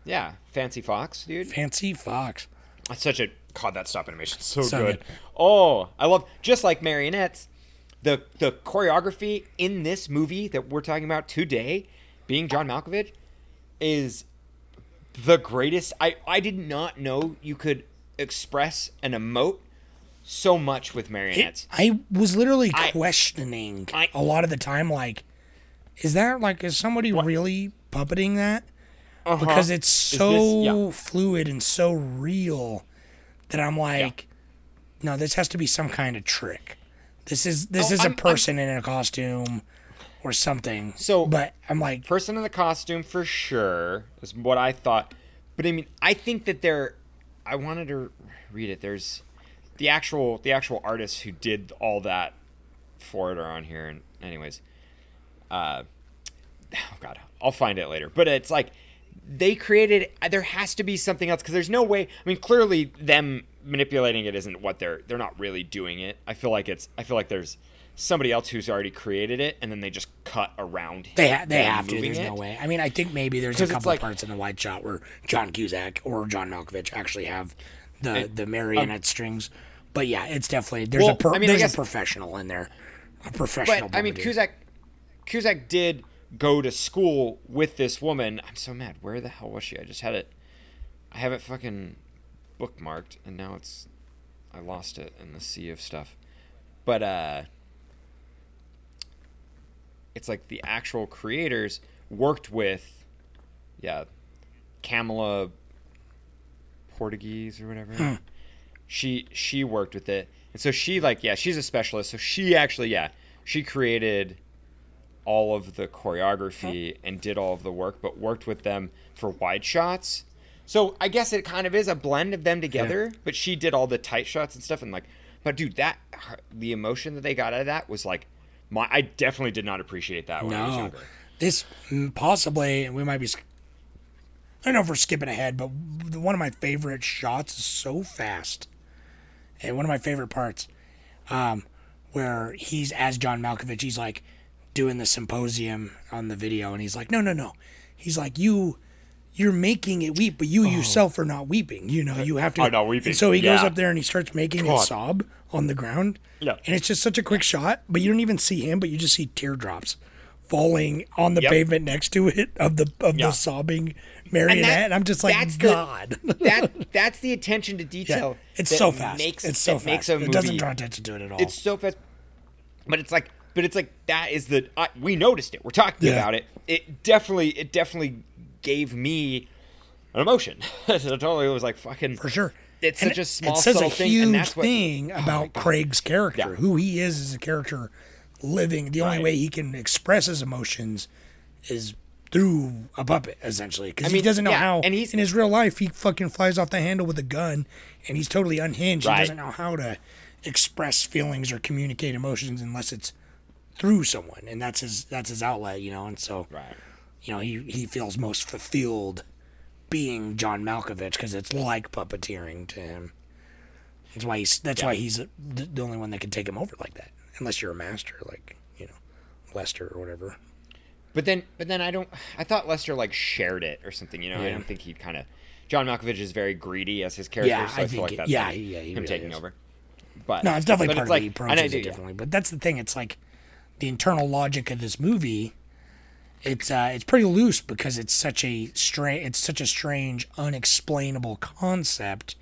Yeah, Fancy Fox, dude. Fancy Fox. That's such a god. That stop animation so, So good. good. Oh, I love just like marionettes. The the choreography in this movie that we're talking about today, being John Malkovich, is the greatest. I I did not know you could express an emote so much with marionettes. I was literally I- questioning I- a lot of the time, like, is that like is somebody really puppeting that? Uh-huh. Because it's so this- yeah. fluid and so real that I'm like, no, this has to be some kind of trick. This is this Oh, is a I'm- I'm- person in a costume or something. So- but I'm like, person in the costume for sure is what I thought. But I mean, I think that there. I wanted to read it. There's the actual the actual artists who did all that for it are on here. And anyways, uh, oh god, I'll find it later. But it's like they created. There has to be something else because there's no way. I mean, clearly them manipulating it isn't what they're. They're not really doing it. I feel like it's. I feel like there's somebody else who's already created it, and then they just cut around. they ha- they have to. There's it. no way. I mean, I think maybe there's a couple like- parts in the wide shot where John Cusack or John Malkovich actually have the And- the marionette strings. But yeah, it's definitely there's a per, I mean, there's guess- a professional in there, a professional. But I mean. Cusack, Cusack did go to school with this woman. I'm so mad. Where the hell was she? I just had it. I have it fucking bookmarked, and now it's. I lost it in the sea of stuff. But uh, it's like the actual creators worked with, yeah, Kamala Portuguese or whatever. Hmm. She she worked with it, and so she like yeah she's a specialist. So she actually yeah she created all of the choreography and did all of the work, but worked with them for wide shots. So I guess it kind of is a blend of them together. But she did all the tight shots and stuff, and like, but dude, that the emotion that they got out of that was like, my I definitely did not appreciate that when I was no, younger. this mm, possibly we might be. I don't know if we're skipping ahead, but one of my favorite shots is so fast, and one of my favorite parts, um, where he's as John Malkovich, he's like doing the symposium on the video, and he's like, no, no, no, he's like you. You're making it weep, but you yourself are not weeping. You know, you have to. I'm Oh. not weeping. And so he goes up there and he starts making it God. sob on the ground. Yeah. And it's just such a quick shot, but you don't even see him, but you just see teardrops falling on the Yep. pavement next to it of the of Yeah. the sobbing marionette. that- And I'm just like, that's the- God. that that's the attention to Yeah. detail. It's so fast. It makes, it's so fast. Makes a it doesn't draw attention to it at all. It's so fast, but it's like, but it's like that is the I we noticed it. We're talking Yeah. about it. It definitely, it definitely gave me an emotion. so it totally was like fucking for sure. It's And such a small, it says a thing, huge and that's what. thing Oh about God. Craig's character, Yeah. who he is as a character, living. The only Right. way he can express his emotions is through a puppet, essentially, because I he doesn't know yeah, how. and he's- in his real life, he fucking flies off the handle with a gun, and he's totally unhinged. Right. He doesn't know how to express feelings or communicate emotions unless it's through someone, and that's his that's his outlet, you know. And so, Right. you know, he he feels most fulfilled being John Malkovich because it's like puppeteering to him. That's why he's that's why he's the, the only one that can take him over like that, unless you're a master like you know Lester or whatever. But then, but then I don't. I thought Lester like shared it or something. You know, I don't think he kind of. John Malkovich is very greedy as his character, Yeah, so I I, feel like it- that's yeah, like yeah, him really taking is. over. But No, it's definitely but part it's of it. He and I do, it yeah. differently, but that's the thing. It's like the internal logic of this movie. It's uh, it's pretty loose because it's such a strange, it's such a strange, unexplainable concept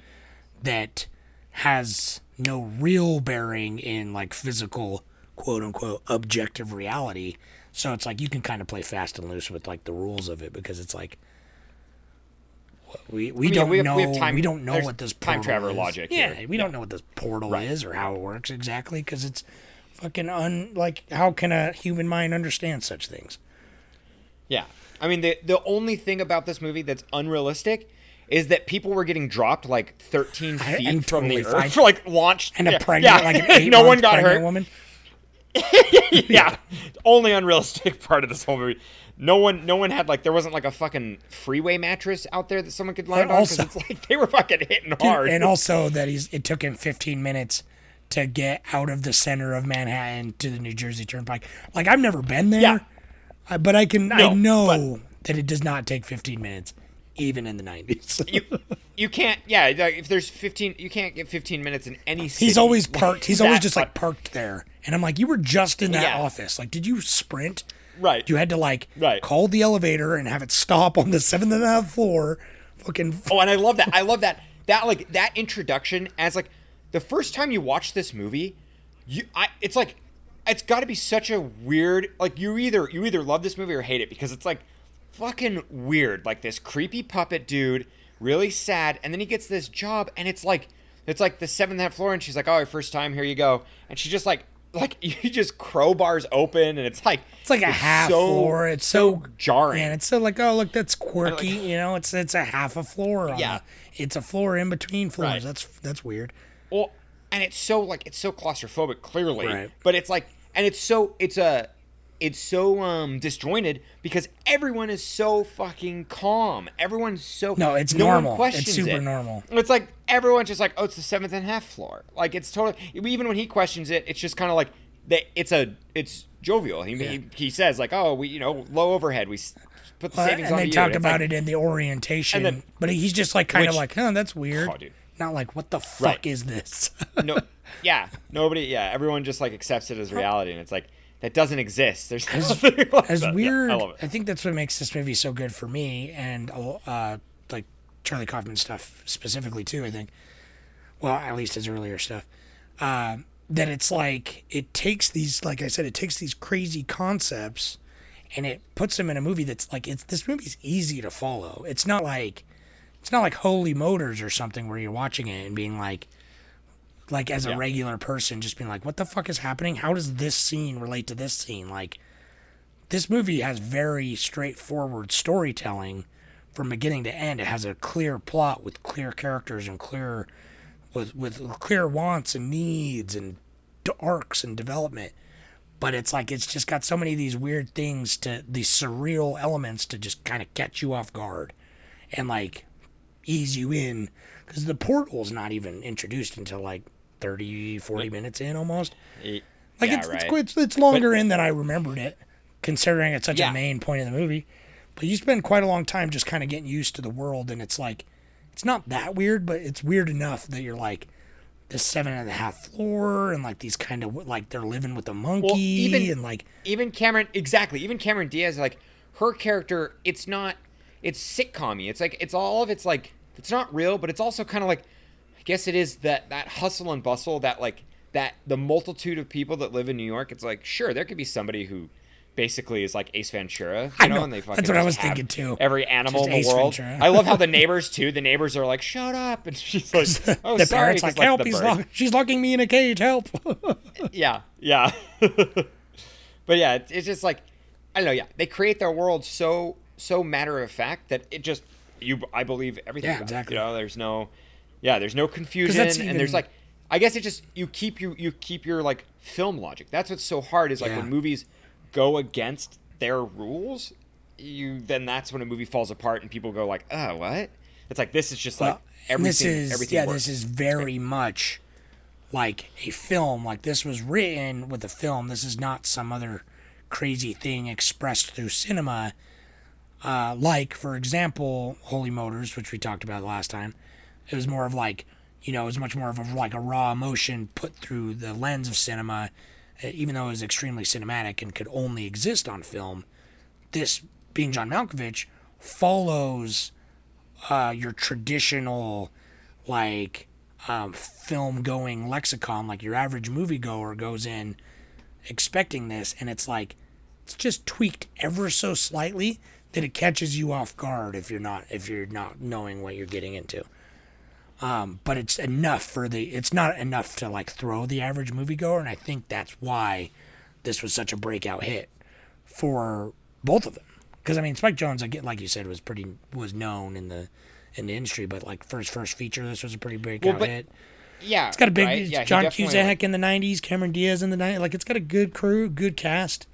that has no real bearing in like physical, quote unquote, objective reality. So it's like you can kind of play fast and loose with like the rules of it because it's like we we mean, don't we have- know we we, don't know what this time portal travel logic Yeah, here. we don't know what this portal is or how it works exactly because it's fucking un like how can a human mind understand such things? Yeah, I mean the the only thing about this movie that's unrealistic is that people were getting dropped like 13 feet and from the totally earth, fine. like launched, And a pregnant yeah. like an eight no one got hurt. woman. yeah, only unrealistic part of this whole movie. No one, no one had like there wasn't like a fucking freeway mattress out there that someone could land And on because it's like they were fucking hitting Dude, hard. and also that he's it took him 15 minutes to get out of the center of Manhattan to the New Jersey Turnpike. Like I've never been there, Yeah. Uh, but I can I No, know that it does not take 15 minutes, even in the 90s. you, you can't. Yeah, if there's 15, you can't get 15 minutes in any. City. He's always parked. He's always just like parked there, and I'm like, you were just in that Yeah. office. Like, did you sprint? Right. You had to like Right. call the elevator and have it stop on the seventh and a half floor. Fucking Oh, and I love that. I love that. That like that introduction as like the first time you watch this movie, you I it's like it's got to be such a weird like you either you either love this movie or hate it because it's like fucking weird. Like this creepy puppet dude, really sad, and then he gets this job and it's like it's like the seventh half floor and she's like, "Oh, your first time, here you go." And she just like like you just crowbars open and it's like It's like a half so- floor. It's so, jarring. and it's so like, oh look, that's quirky. you know, it's it's a half a floor. Yeah. the- it's a floor in between floors. Right. That's that's weird. Well, and it's so like it's so claustrophobic, clearly. Right. But it's like, and it's so it's a, it's so um disjointed because everyone is so fucking calm. Everyone's so No, it's no normal. It's super it. normal. It's like everyone's just like, oh, it's the seventh and a half floor. Like it's totally. Even when he questions it, it's just kind of like that. It's a it's jovial. He, he he says like, oh, we you know low overhead. We put the Well, savings and on they talk about like- it in the orientation, then- but he's just like kind of like, oh, that's weird. Oh. Not like, what the fuck Right. is this? no, yeah, nobody, yeah, everyone just like accepts it as reality, and it's like that doesn't exist. There's nothing like as that. Yeah, weird. I. I think that's what makes this movie so good for me, and uh, like Charlie Kaufman stuff specifically too. I think, well, at least his earlier stuff, uh, that it's like it takes these, like I said, it takes these crazy concepts, and it puts them in a movie that's like it's this movie's easy to follow. It's not like it's not like Holy Motors or something where you're watching it and being like. Like as a Yeah. regular person, just being like, "What the fuck is happening? How does this scene relate to this scene?" Like, this movie has very straightforward storytelling from beginning to end. It has a clear plot with clear characters and clear with with clear wants and needs and arcs and development. But it's like it's just got so many of these weird things to these surreal elements to just kind of catch you off guard. and like ease you in because the portal's not even introduced until like 30, 40 minutes in almost. Like yeah, it's, right. it's it's it's longer in than I remembered it, considering it's such Yeah. a main point of the movie. But you spend quite a long time just kind of getting used to the world, and it's like it's not that weird, but it's weird enough that you're like this seven and a half floor, and like these kind of like they're living with a monkey, even- and like even Cameron exactly even Cameron Diaz like her character it's not it's sitcom it's like it's all of it's like it's not real but it's also kind of like guess it is that that hustle and bustle that like that the multitude of people that live in New York it's like sure there could be somebody who basically is like Ace Ventura you I know, know. and they fucking That's what I was thinking, too. every animal Just in the Ace world. I love how the neighbors too the neighbors are like shut up and she's like oh the sorry 'cause, like, help, he's she's locking me in a cage, help. yeah, yeah. but yeah, it's, just like I don't know. Yeah, they create their world so so matter of fact that it just you I believe everything. Yeah, it, exactly. You know, there's no yeah, there's no confusion, that's and there's like I guess it just you keep you you keep your like film logic. That's what's so hard is like Yeah. when movies go against their rules, you then that's when a movie falls apart and people go like, oh, what? It's like this is just like Well, and everything. this is everything yeah, works. this is very much like a film. Like this was written with a film. This is not some other crazy thing expressed through cinema. Uh, like for example, Holy Motors, which we talked about last time. It was more of like you know, it was much more of a like a raw emotion put through the lens of cinema, uh, even though it was extremely cinematic and could only exist on film. This being John Malkovich follows uh, your traditional like um, film going lexicon like your average moviegoer goes in expecting this and it's like it's just tweaked ever so slightly that it catches you off guard if you're not if you're not knowing what you're getting into um, but it's enough for the it's not enough to like throw the average moviegoer and i think that's why this was such a breakout hit for both of them because i mean spike jonze again like you said was pretty was known in the in the industry but like for his first feature this was a pretty breakout but- hit yeah, it's got a big right? Yeah, John definitely, Cusack in the '90s, Cameron Diaz in the '90s. Like it's got a good crew, good cast.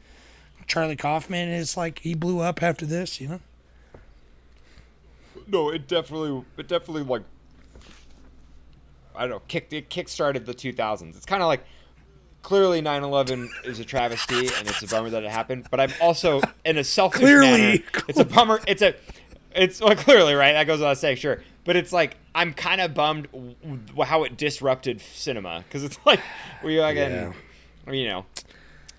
Charlie Kaufman is like he blew up after this, you know. No, it definitely, it definitely like, I don't know, kicked it kick started the 2000s. It's kind of like, clearly 9/11 is a travesty and it's a bummer that it happened. But I'm also in a selfish Clearly. manner, it's a bummer. It's a, it's well, clearly right. That goes without saying, sure. But it's like I'm kind of bummed w- w- how it disrupted cinema because it's like we again, you know,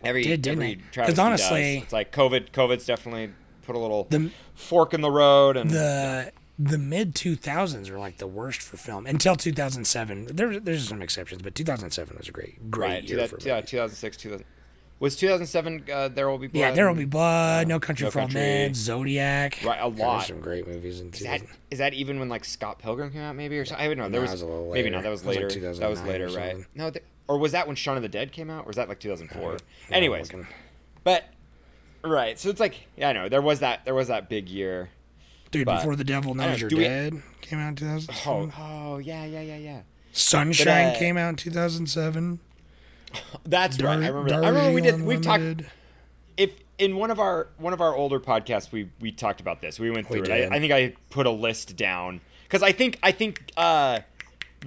every Did, didn't every because honestly- does. it's like COVID. COVID's definitely put a little The- fork in the road and The the mid 2000s were like the worst for film until 2007. There there's some exceptions, but 2007 was a great great Right, year two, for yeah, 2006, 2000. Was 2007 uh, There Will Be Blood? Yeah, There Will Be Blood, No Country No for Old Country. Men, Zodiac. Right, a Yeah, lot. some great movies in Is that, 2000. is that even when like Scott Pilgrim came out, maybe or something? I don't know. There No, was, that was a little maybe not. That was That was like later. that was later, right? No, th- or was that when Shaun of the Dead came out? Or was that like 2004? Yeah, Anyways, but right. So it's like yeah, I know there was that there was that big year. Dude, but- Before the Devil Knows You're we- Dead came out in 2000. Oh, oh yeah, yeah, yeah, yeah. Sunshine But, uh, came out in 2007. That's Dar- right. I remember. I remember we did. We've talked. If in one of our one of our older podcasts we we talked about this we went We through it. I, I think i put a list down because i think i think uh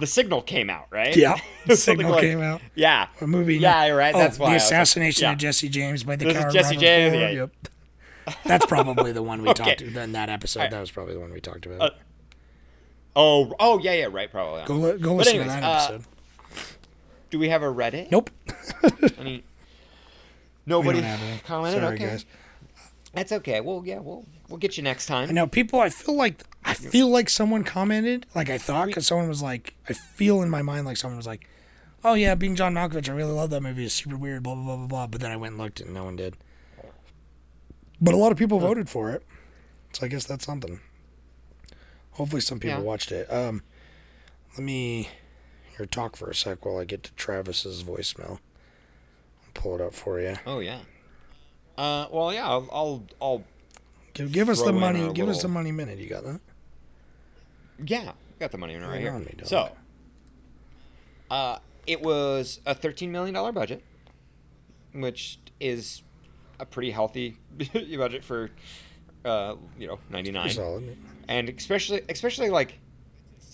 the signal came out right Yeah, the Signal like- came out. yeah A movie. yeah right Oh, that's why the like, assassination yeah. of Jesse James by the This is coward Jesse Robert James, yeah. Yep. That's probably the one we Okay. talked about in that episode. That was probably the one we talked about. Uh, oh oh yeah yeah right probably go li- go But listen anyways, to that uh, episode. do we have a reddit nope. nobody commented Sorry, okay guys. that's okay well yeah we'll we'll get you next time. I know people. I feel like I feel like someone commented, like I thought, because someone was like, I feel in my mind like someone was like, "Oh yeah, being John Malkovich, I really love that movie. It's super weird." Blah blah blah blah blah. But then I went and looked, and no one did. But a lot of people voted for it, so I guess that's something. Hopefully, some people Yeah. watched it. Um, let me here talk for a sec while I get to Travis's voicemail. I'll pull it up for you. oh yeah uh well yeah i'll i'll, I'll Give, give us the money. Give us the money minute. You got that? Yeah, got the money right, Right here. me, so, uh, it was a thirteen million dollar budget, which is a pretty healthy budget for uh, you know, ninety nine, Solid. and especially especially like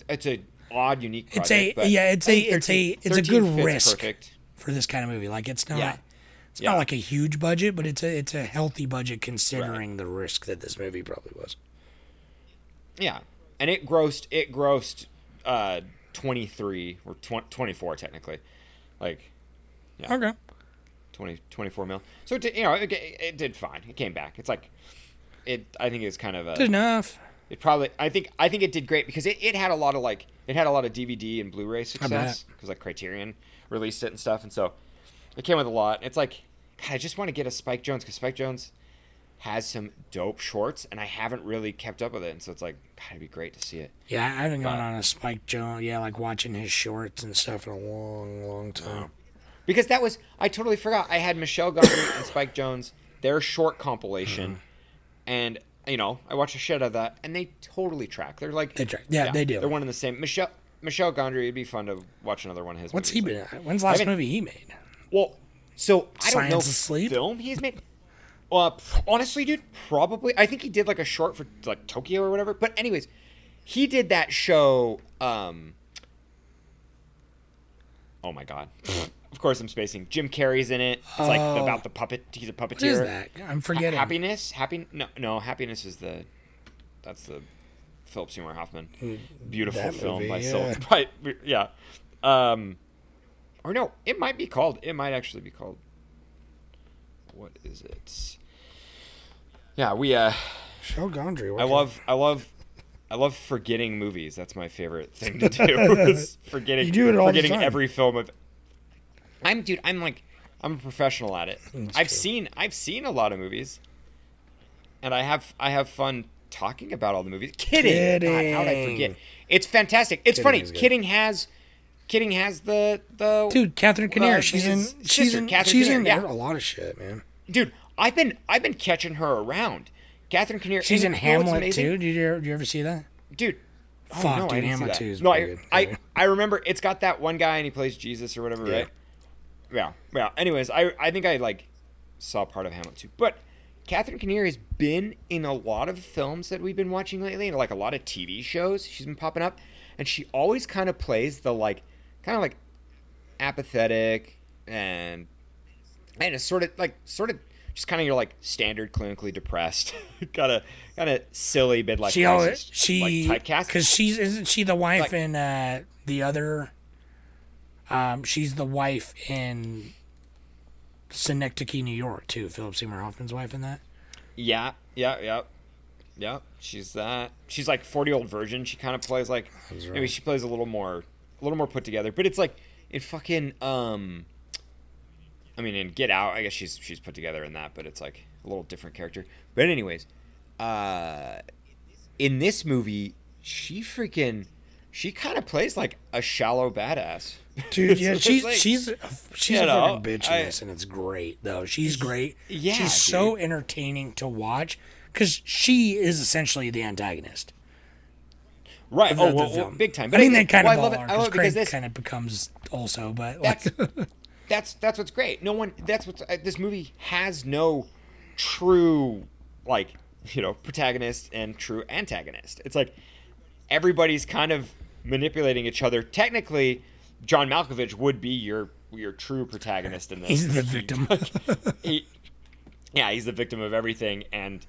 it's a odd, unique. It's a but yeah, it's I a think it's a it's a good risk Perfect. for this kind of movie. Like it's not Yeah. it's Yeah. not like a huge budget, but it's a it's a healthy budget considering the risk that this movie probably was. Yeah, and it grossed it grossed uh, twenty three or tw- twenty four technically, like yeah, Okay. 20, 24 mil. So it did, you know it, it did fine. It came back. It's like it. I think it's kind of a. Good enough. It probably. I think. I think it did great because it, it had a lot of like. It had a lot of DVD and Blu-ray success because like Criterion released it and stuff, and so it came with a lot. It's like, God, I just want to get a Spike Jonze because Spike Jonze has some dope shorts, and I haven't really kept up with it, and so it's like, God, it'd be great to see it. Yeah, I haven't gone on a Spike Jonze. Yeah, like watching his shorts and stuff in a long, long time. Because that was I totally forgot. I had Michel Gondry and Spike Jonze their short compilation, and you know I watched a shit out of that, and they totally track. They're like They track. Yeah, they do. They're one and the same. Michelle Michel Gondry. It'd be fun to watch another one of his. What's he been? When's the last haven't- movie he made? Well, so I don't know Asleep? film he's made. Uh, honestly, dude, probably. I think he did like a short for like Tokyo or whatever. But anyways, he did that show. Um, oh my god! Of course, I'm spacing. Jim Carrey's in it. It's like Oh. about the puppet. He's a puppeteer. What is that? I'm forgetting. Happiness. Happy. No, no. Happiness is the. That's the. Philip Seymour Hoffman. Beautiful Mm, that film movie, by yeah. Sil- by yeah. Um, or no, it might be called. It might actually be called. What is it? Yeah, we. uh Michel Gondry. what I kind- love. I love. I love forgetting movies. That's my favorite thing to do. is forgetting. You do it all the Forgetting time. every film of. I'm dude. I'm like. I'm a professional at it. That's I've true. seen. I've seen a lot of movies. And I have. I have fun talking about all the movies. Kidding. God, how'd I forget? It's fantastic. It's Kidding funny. Kidding has. Kidding has the the Dude, Catherine Keener. uh, she's in. his She's sister, in. Catherine she's Keener, in yeah. a lot of shit, man. dude. I've been I've been catching her around. Catherine Keener. She's in and you know what's Hamlet 2. Did you ever, did you ever see that? dude. Oh, Fuck, no, I dude, Hamlet. 2 is No, I. I, I remember it's got that one guy and he plays Jesus or whatever, Yeah. right? Yeah, yeah. Anyways, I I think I like saw part of Hamlet 2, but Catherine Keener has been in a lot of films that we've been watching lately, and like a lot of TV shows. She's been popping up, and she always kind of plays the like, kind of like apathetic and and it's sort of like sort of just kind of your like standard clinically depressed, kind of kind of silly bit like she always she like typecast. because she's isn't she the wife Like- in uh, the other? Um, she's the wife in Synecdoche, New York, too. Philip Seymour Hoffman's wife in that. Yeah, yeah, yeah, yeah. She's that. She's like forty old virgin. She kind of plays like maybe right. she plays a little more, a little more put together. But it's like in fucking um. I mean, in Get Out, I guess she's she's put together in that, but it's like a little different character. But anyways, uh, in this movie, she freaking, she kind of plays like a shallow badass. Dude, yeah, she's like- she's a, she's a know, fucking bitch in I- this, and it's great though. She's great. Yeah, she's so entertaining to watch because she is essentially the antagonist. right. Oh, well, well, big time. But I mean, they kind well, of I love it. I love it because this kind of becomes also, but That's like, that's that's what's great. No one. That's what uh, this movie has. No true like you know protagonist and true antagonist. It's like everybody's kind of manipulating each other. Technically, John Malkovich would be your your true protagonist in this. he's the victim. he, yeah, he's the victim of everything, and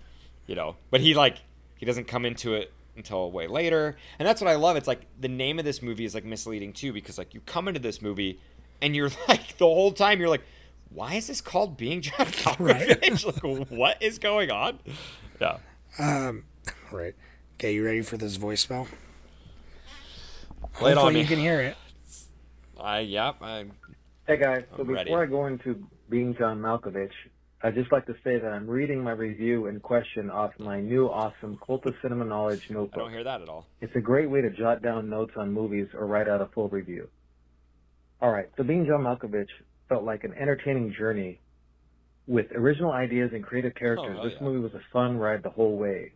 you know, but he like he doesn't come into it until way later, and that's what I love. It's like the name of this movie is like misleading too, because like you come into this movie and you're like the whole time you're like, why is this called being John Malkovich? like, what is going on? Yeah. Um. right. Okay, you ready for this voicemail? Lay it on Hopefully me. you can hear it. I yeah. I Hey guys, so I'm before ready. I go into being John Malkovich, I'd just like to say that I'm reading my review and question off my new awesome Cult of Cinema Knowledge notebook. I notebook. don't hear that at all. It's a great way to jot down notes on movies or write out a full review. Alright, so being John Malkovich felt like an entertaining journey with original ideas and creative characters. Oh, this yeah. movie was a fun ride the whole way.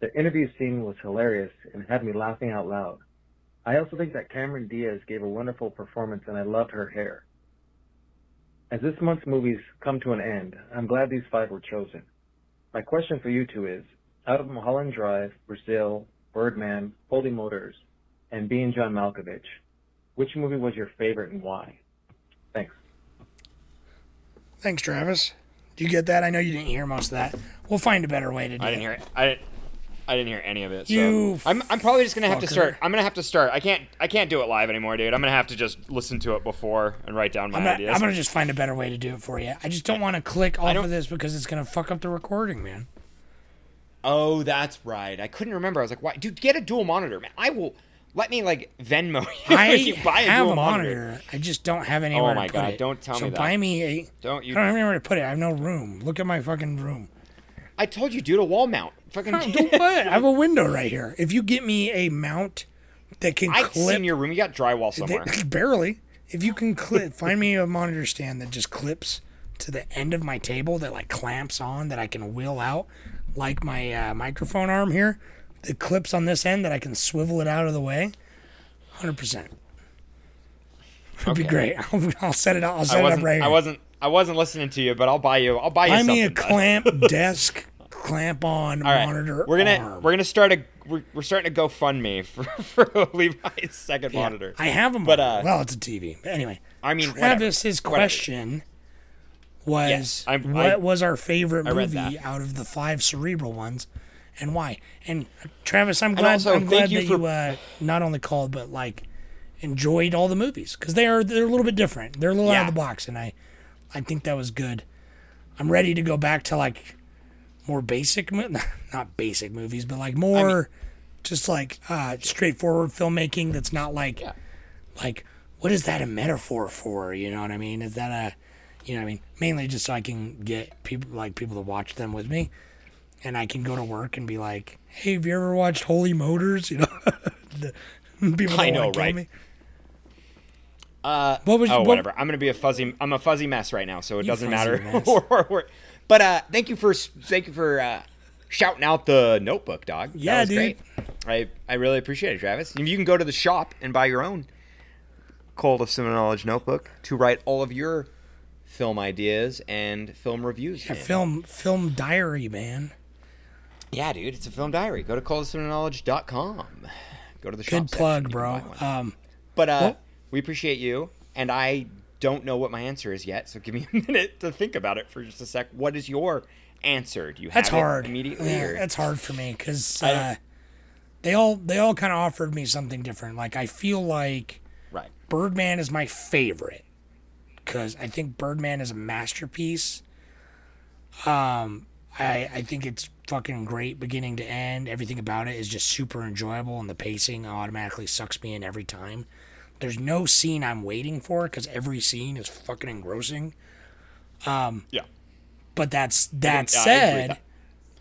The interview scene was hilarious and had me laughing out loud. I also think that Cameron Diaz gave a wonderful performance and I loved her hair. As this month's movies come to an end, I'm glad these five were chosen. My question for you two is, Out of Mulholland Drive, Brazil, Birdman, Holy Motors, and Being John Malkovich, which movie was your favorite and why? Thanks. Thanks, Travis. Did you get that? I know you didn't hear most of that. We'll find a better way to do I it. didn't hear it. I didn't. I didn't hear any of it. So You I'm, I'm probably just gonna have to start. I'm gonna have to start. I can't. I can't do it live anymore, dude. I'm gonna have to just listen to it before and write down my I'm gonna, ideas. I'm gonna just find a better way to do it for you. I just don't want to click off of this because it's gonna fuck up the recording, man. Oh, that's right. I couldn't remember. I was like, why? Dude, get a dual monitor, man. I will. Let me like Venmo you. I if you buy a have dual a monitor. I just don't have anywhere Oh my to put God, it. don't tell so me that. buy me a. Don't you- I don't have anywhere to put it. I have no room. Look at my fucking room. I told you, dude, a wall mount. Fucking. Don't put it. I have a window right here. If you get me a mount that can I've clip, seen your room. You got drywall somewhere. barely. If you can clip, find me a monitor stand that just clips to the end of my table that like clamps on that I can wheel out, like my uh, microphone arm here. That clips on this end that I can swivel it out of the way. Hundred percent. It'd be great. I'll, I'll set it up. I'll set it up right here. I wasn't. I wasn't listening to you, but I'll buy you. I'll buy you Buy me a clamp desk, clamp on All right, monitor. we're gonna arm. we're gonna start a we're, we're starting to go fund me for for Levi's second Yeah, monitor. I have a But, uh, well, it's a TV. But anyway, I mean. Travis's Whatever. question was, Yes, what I- was our favorite movie out of the five cerebral ones, and why? And uh, Travis, I'm glad. also, I'm glad you that for- you uh, not only called but like enjoyed all the movies because they are they're a little bit different. They're a little out of the box, and I I think that was good. I'm ready to go back to like more basic, not basic movies, but like more just like uh, straightforward filmmaking that's not like like what is that a metaphor for? You know what I mean? Is that a you know what I mean? Mainly just so I can get people like people to watch them with me, and I can go to work and be like, hey, have you ever watched Holy Motors? You know, the, people I know, right? me. Uh, What was- oh, what- whatever. I'm gonna be a fuzzy. I'm a fuzzy mess right now, so it doesn't matter. but uh, thank you for thank you for uh, shouting out the Notebook, dog. That Yeah, was dude. Great. I I really appreciate it, Travis. And you can go to the shop and buy your own Cult of Cinema Knowledge notebook to write all of your film ideas and film reviews. Yeah, film film diary, man. Yeah, dude, it's a film diary. Go to cultofcinemaknowledge.com. Go to the shop. Good plug, bro. Um, But uh, Well- we appreciate you, and I don't know what my answer is yet. So give me a minute to think about it for just a sec. What is your answer? Do you have That's it hard. immediately? Yeah, or- that's hard for me because uh, they all they all kind of offered me something different. Like I feel like right. Birdman is my favorite because I think Birdman is a masterpiece. Um, I I think it's fucking great beginning to end. Everything about it is just super enjoyable, and the pacing automatically sucks me in every time. There's no scene I'm waiting for because every scene is fucking engrossing. Um, Yeah. But that's that I said, that.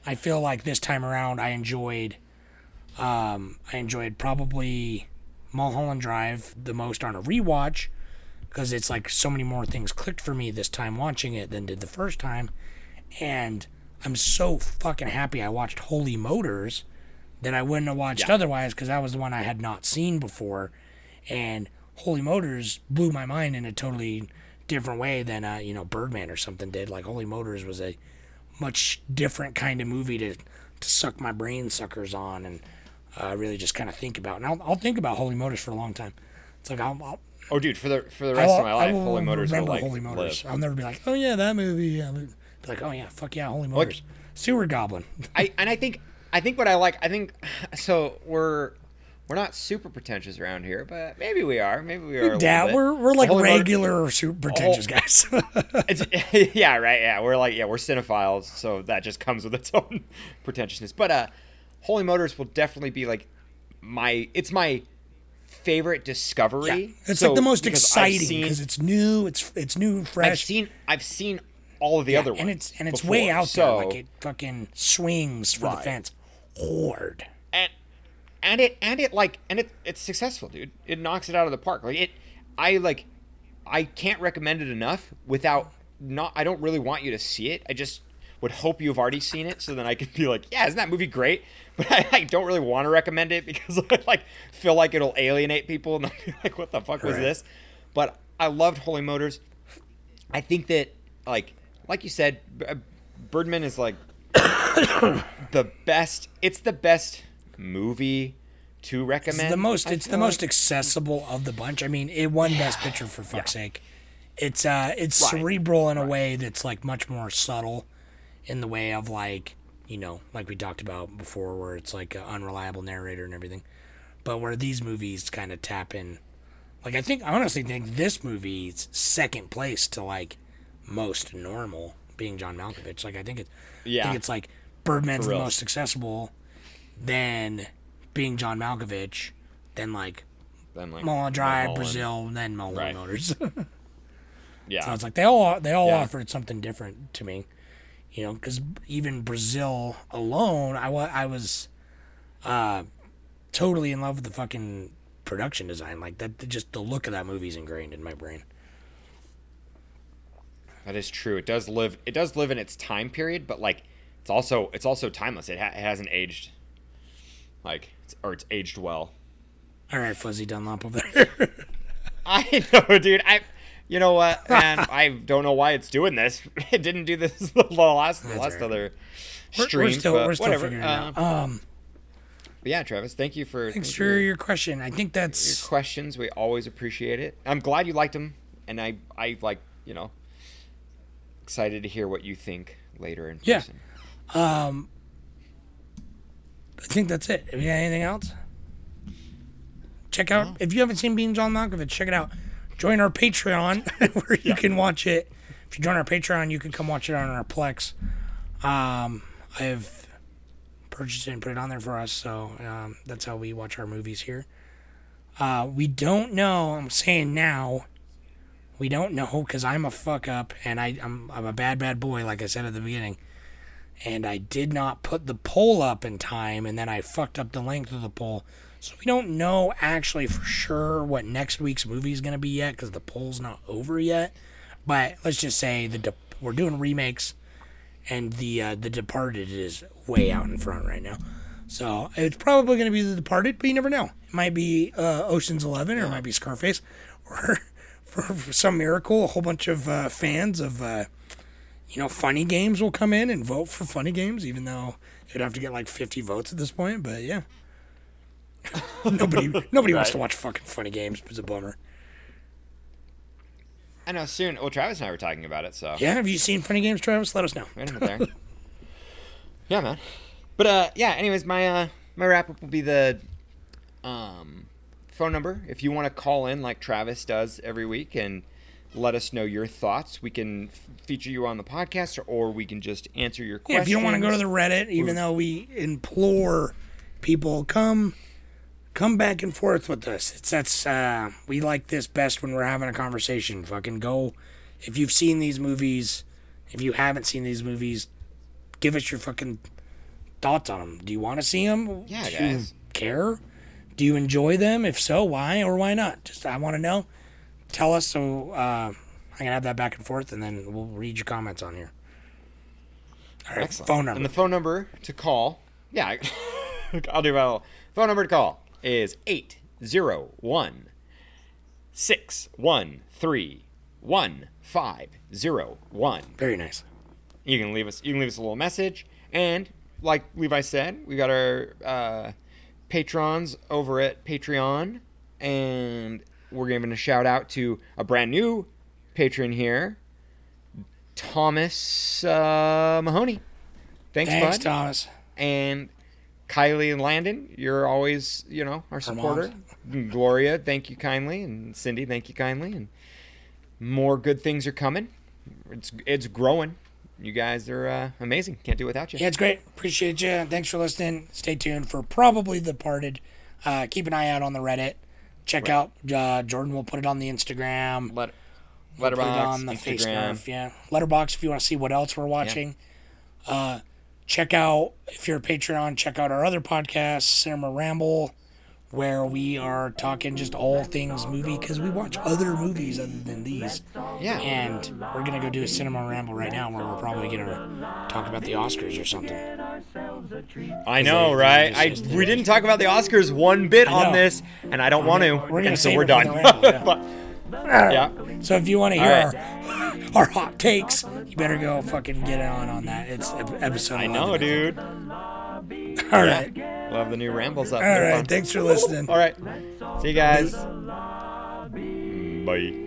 I feel like this time around I enjoyed um I enjoyed probably Mulholland Drive the most on a rewatch because it's like so many more things clicked for me this time watching it than did the first time and I'm so fucking happy I watched Holy Motors that I wouldn't have watched Yeah. otherwise because that was the one I had not seen before and Holy Motors blew my mind in a totally different way than uh, you know Birdman or something did. Like Holy Motors was a much different kind of movie to to suck my brain suckers on and uh, really just kind of think about. And I'll, I'll think about Holy Motors for a long time. It's like I'll, I'll Oh, dude, for the for the rest I'll- of my life, Holy Motors will like Holy Motors. live. I'll never be like, oh yeah, that movie. Yeah. Be like, oh yeah, fuck yeah, Holy Motors. Sewer Goblin. I and I think I think what I like I think so we're we're not super pretentious around here, but maybe we are. Maybe we are. yeah, we're we're like regular super pretentious guys. It's, yeah, right. Yeah, we're like yeah, we're cinephiles, so that just comes with its own pretentiousness. But uh, Holy Motors will definitely be like my. It's my favorite discovery. Yeah, it's So, like the most because exciting because it's new. It's it's new, fresh. I've seen I've seen all of the Yeah, other ones, and it's and it's before, way out so, there. Like it fucking swings for the fence hard. and and it and it like and it it's successful, dude. It knocks it out of the park. Like it, I like, I can't recommend it enough without not. I don't really want you to see it. I just would hope you've already seen it, so then I can be like, yeah, isn't that movie great? But I like, don't really want to recommend it because I like feel like it'll alienate people and they'll be like, what the fuck was Right. this? But I loved Holy Motors. I think that like like you said, B- uh, Birdman is like the best. It's the best movie to It's recommend. the most. I It's the feel most accessible of the bunch. I mean, it won Best Picture for fuck's sake. It's uh, it's Right. cerebral in a way that's like much more subtle, in the way of like you know, like we talked about before, where it's like an unreliable narrator and everything, but where these movies kind of tap in. Like I think I honestly think this movie's second place to like most normal being John Malkovich. Like I think it. I Yeah. think it's like Birdman's For the most accessible, then being John Malkovich, then like Then, like, Mulholland Drive, Mulholland. Brazil, then Mulholland Right. Motors. Yeah. so it's like they all they all Yeah. offered something different to me, you know, because even Brazil alone, I wa- I was, uh, totally in love with the fucking production design. Like that, just the look of that movie's ingrained in my brain. That is true. It does live. It does live in its time period, but like, it's also it's also timeless. It, ha- it hasn't aged, like, it's, or it's aged well. All right, Fuzzy Dunlop over there. I know, dude. I, you know what, man? I don't know why it's doing this. It didn't do this the last the last right. other We're- stream. we're still we're still whatever. figuring it Uh, out. Um, but yeah, Travis, thank you for thanks for you your question. I think that's your questions. We always appreciate it. I'm glad you liked them, and I I like you know excited to hear what you think later in Yeah. person. um. I think that's it. Have you got anything else? Check out if you haven't seen Being John Malkovich, check it out. Join our Patreon where you can watch it. If you join our Patreon, you can come watch it on our Plex. Um, I've purchased it and put it on there for us, so um, that's how we watch our movies here. Uh, we don't know. I'm saying now. We don't know because I'm a fuck up and I, I'm I'm a bad bad boy, like I said at the beginning and I did not put the poll up in time, and then I fucked up the length of the poll. So we don't know actually for sure what next week's movie is going to be yet because the poll's not over yet. But let's just say the de- we're doing remakes, and the uh, the Departed is way out in front right now. So it's probably going to be the Departed, but you never know. It might be uh, Ocean's Eleven, or it might be Scarface, or for, for some miracle, a whole bunch of uh, fans of. You know, funny games will come in and vote for funny games, even though you'd have to get like 50 votes at this point. But yeah, nobody nobody wants to watch fucking funny games. It's a bummer. I know soon. Well, Travis and I were talking about it, so Yeah, have you seen funny games, Travis? Let us know. Wait a minute there. yeah, man. But uh, yeah. Anyways, my uh, my wrap up will be the um phone number if you want to call in like Travis does every week and let us know your thoughts. We can feature you on the podcast, or we can just answer your Yeah, questions. if you don't want to go to the Reddit, even though we implore people come come back and forth with us. It's that's uh we like this best when we're having a conversation. Fucking go if you've seen these movies, if you haven't seen these movies, give us your fucking thoughts on them. Do you want to see them? Yeah, Do you guys. care? Do you enjoy them? If so, why or why not? Just I want to know. Tell us so uh, I can have that back and forth, and then we'll read your comments on here. All right, Excellent. phone number. And the phone number to call, yeah, I'll do my phone number to call is 801 613 1501. Very nice. You can leave us you can leave us a little message and like Levi said, we got our uh, patrons over at Patreon and we're giving a shout out to a brand new patron here, Thomas uh, Mahoney. Thanks, Thanks, bud. Thomas. And Kylie and Landon, you're always, you know, our supporter. Gloria, thank you kindly, and Cindy, thank you kindly, and more good things are coming. It's it's growing. You guys are uh, amazing. Can't do it without you. Yeah, it's great. Appreciate you. Thanks for listening. Stay tuned for probably the parted. Uh, keep an eye out on the Reddit. Check out uh, Jordan. will put it on the Instagram. Let, We'll put it Letterboxd, on the Instagram. scarf. Yeah, Letterboxd if you want to see what else we're watching. Uh, check out if you're a Patreon. Check out our other podcast, Cinema Ramble, where we are talking just all things movie because we watch other movies other than these. Yeah. And we're gonna go do a Cinema Ramble right now, where we're probably gonna talk about the Oscars or something. I know, they- right? they I just- we didn't talk about the Oscars one bit on this, and I don't want to. We're gonna and so we're done. ramble, yeah. But- yeah. So if you want to hear All our, our hot takes, you better go fucking get on on that. It's ep- episode. I know, think. dude. All right. We'll have the new rambles up. All fun. Thanks for listening. All right. See you guys. Bye.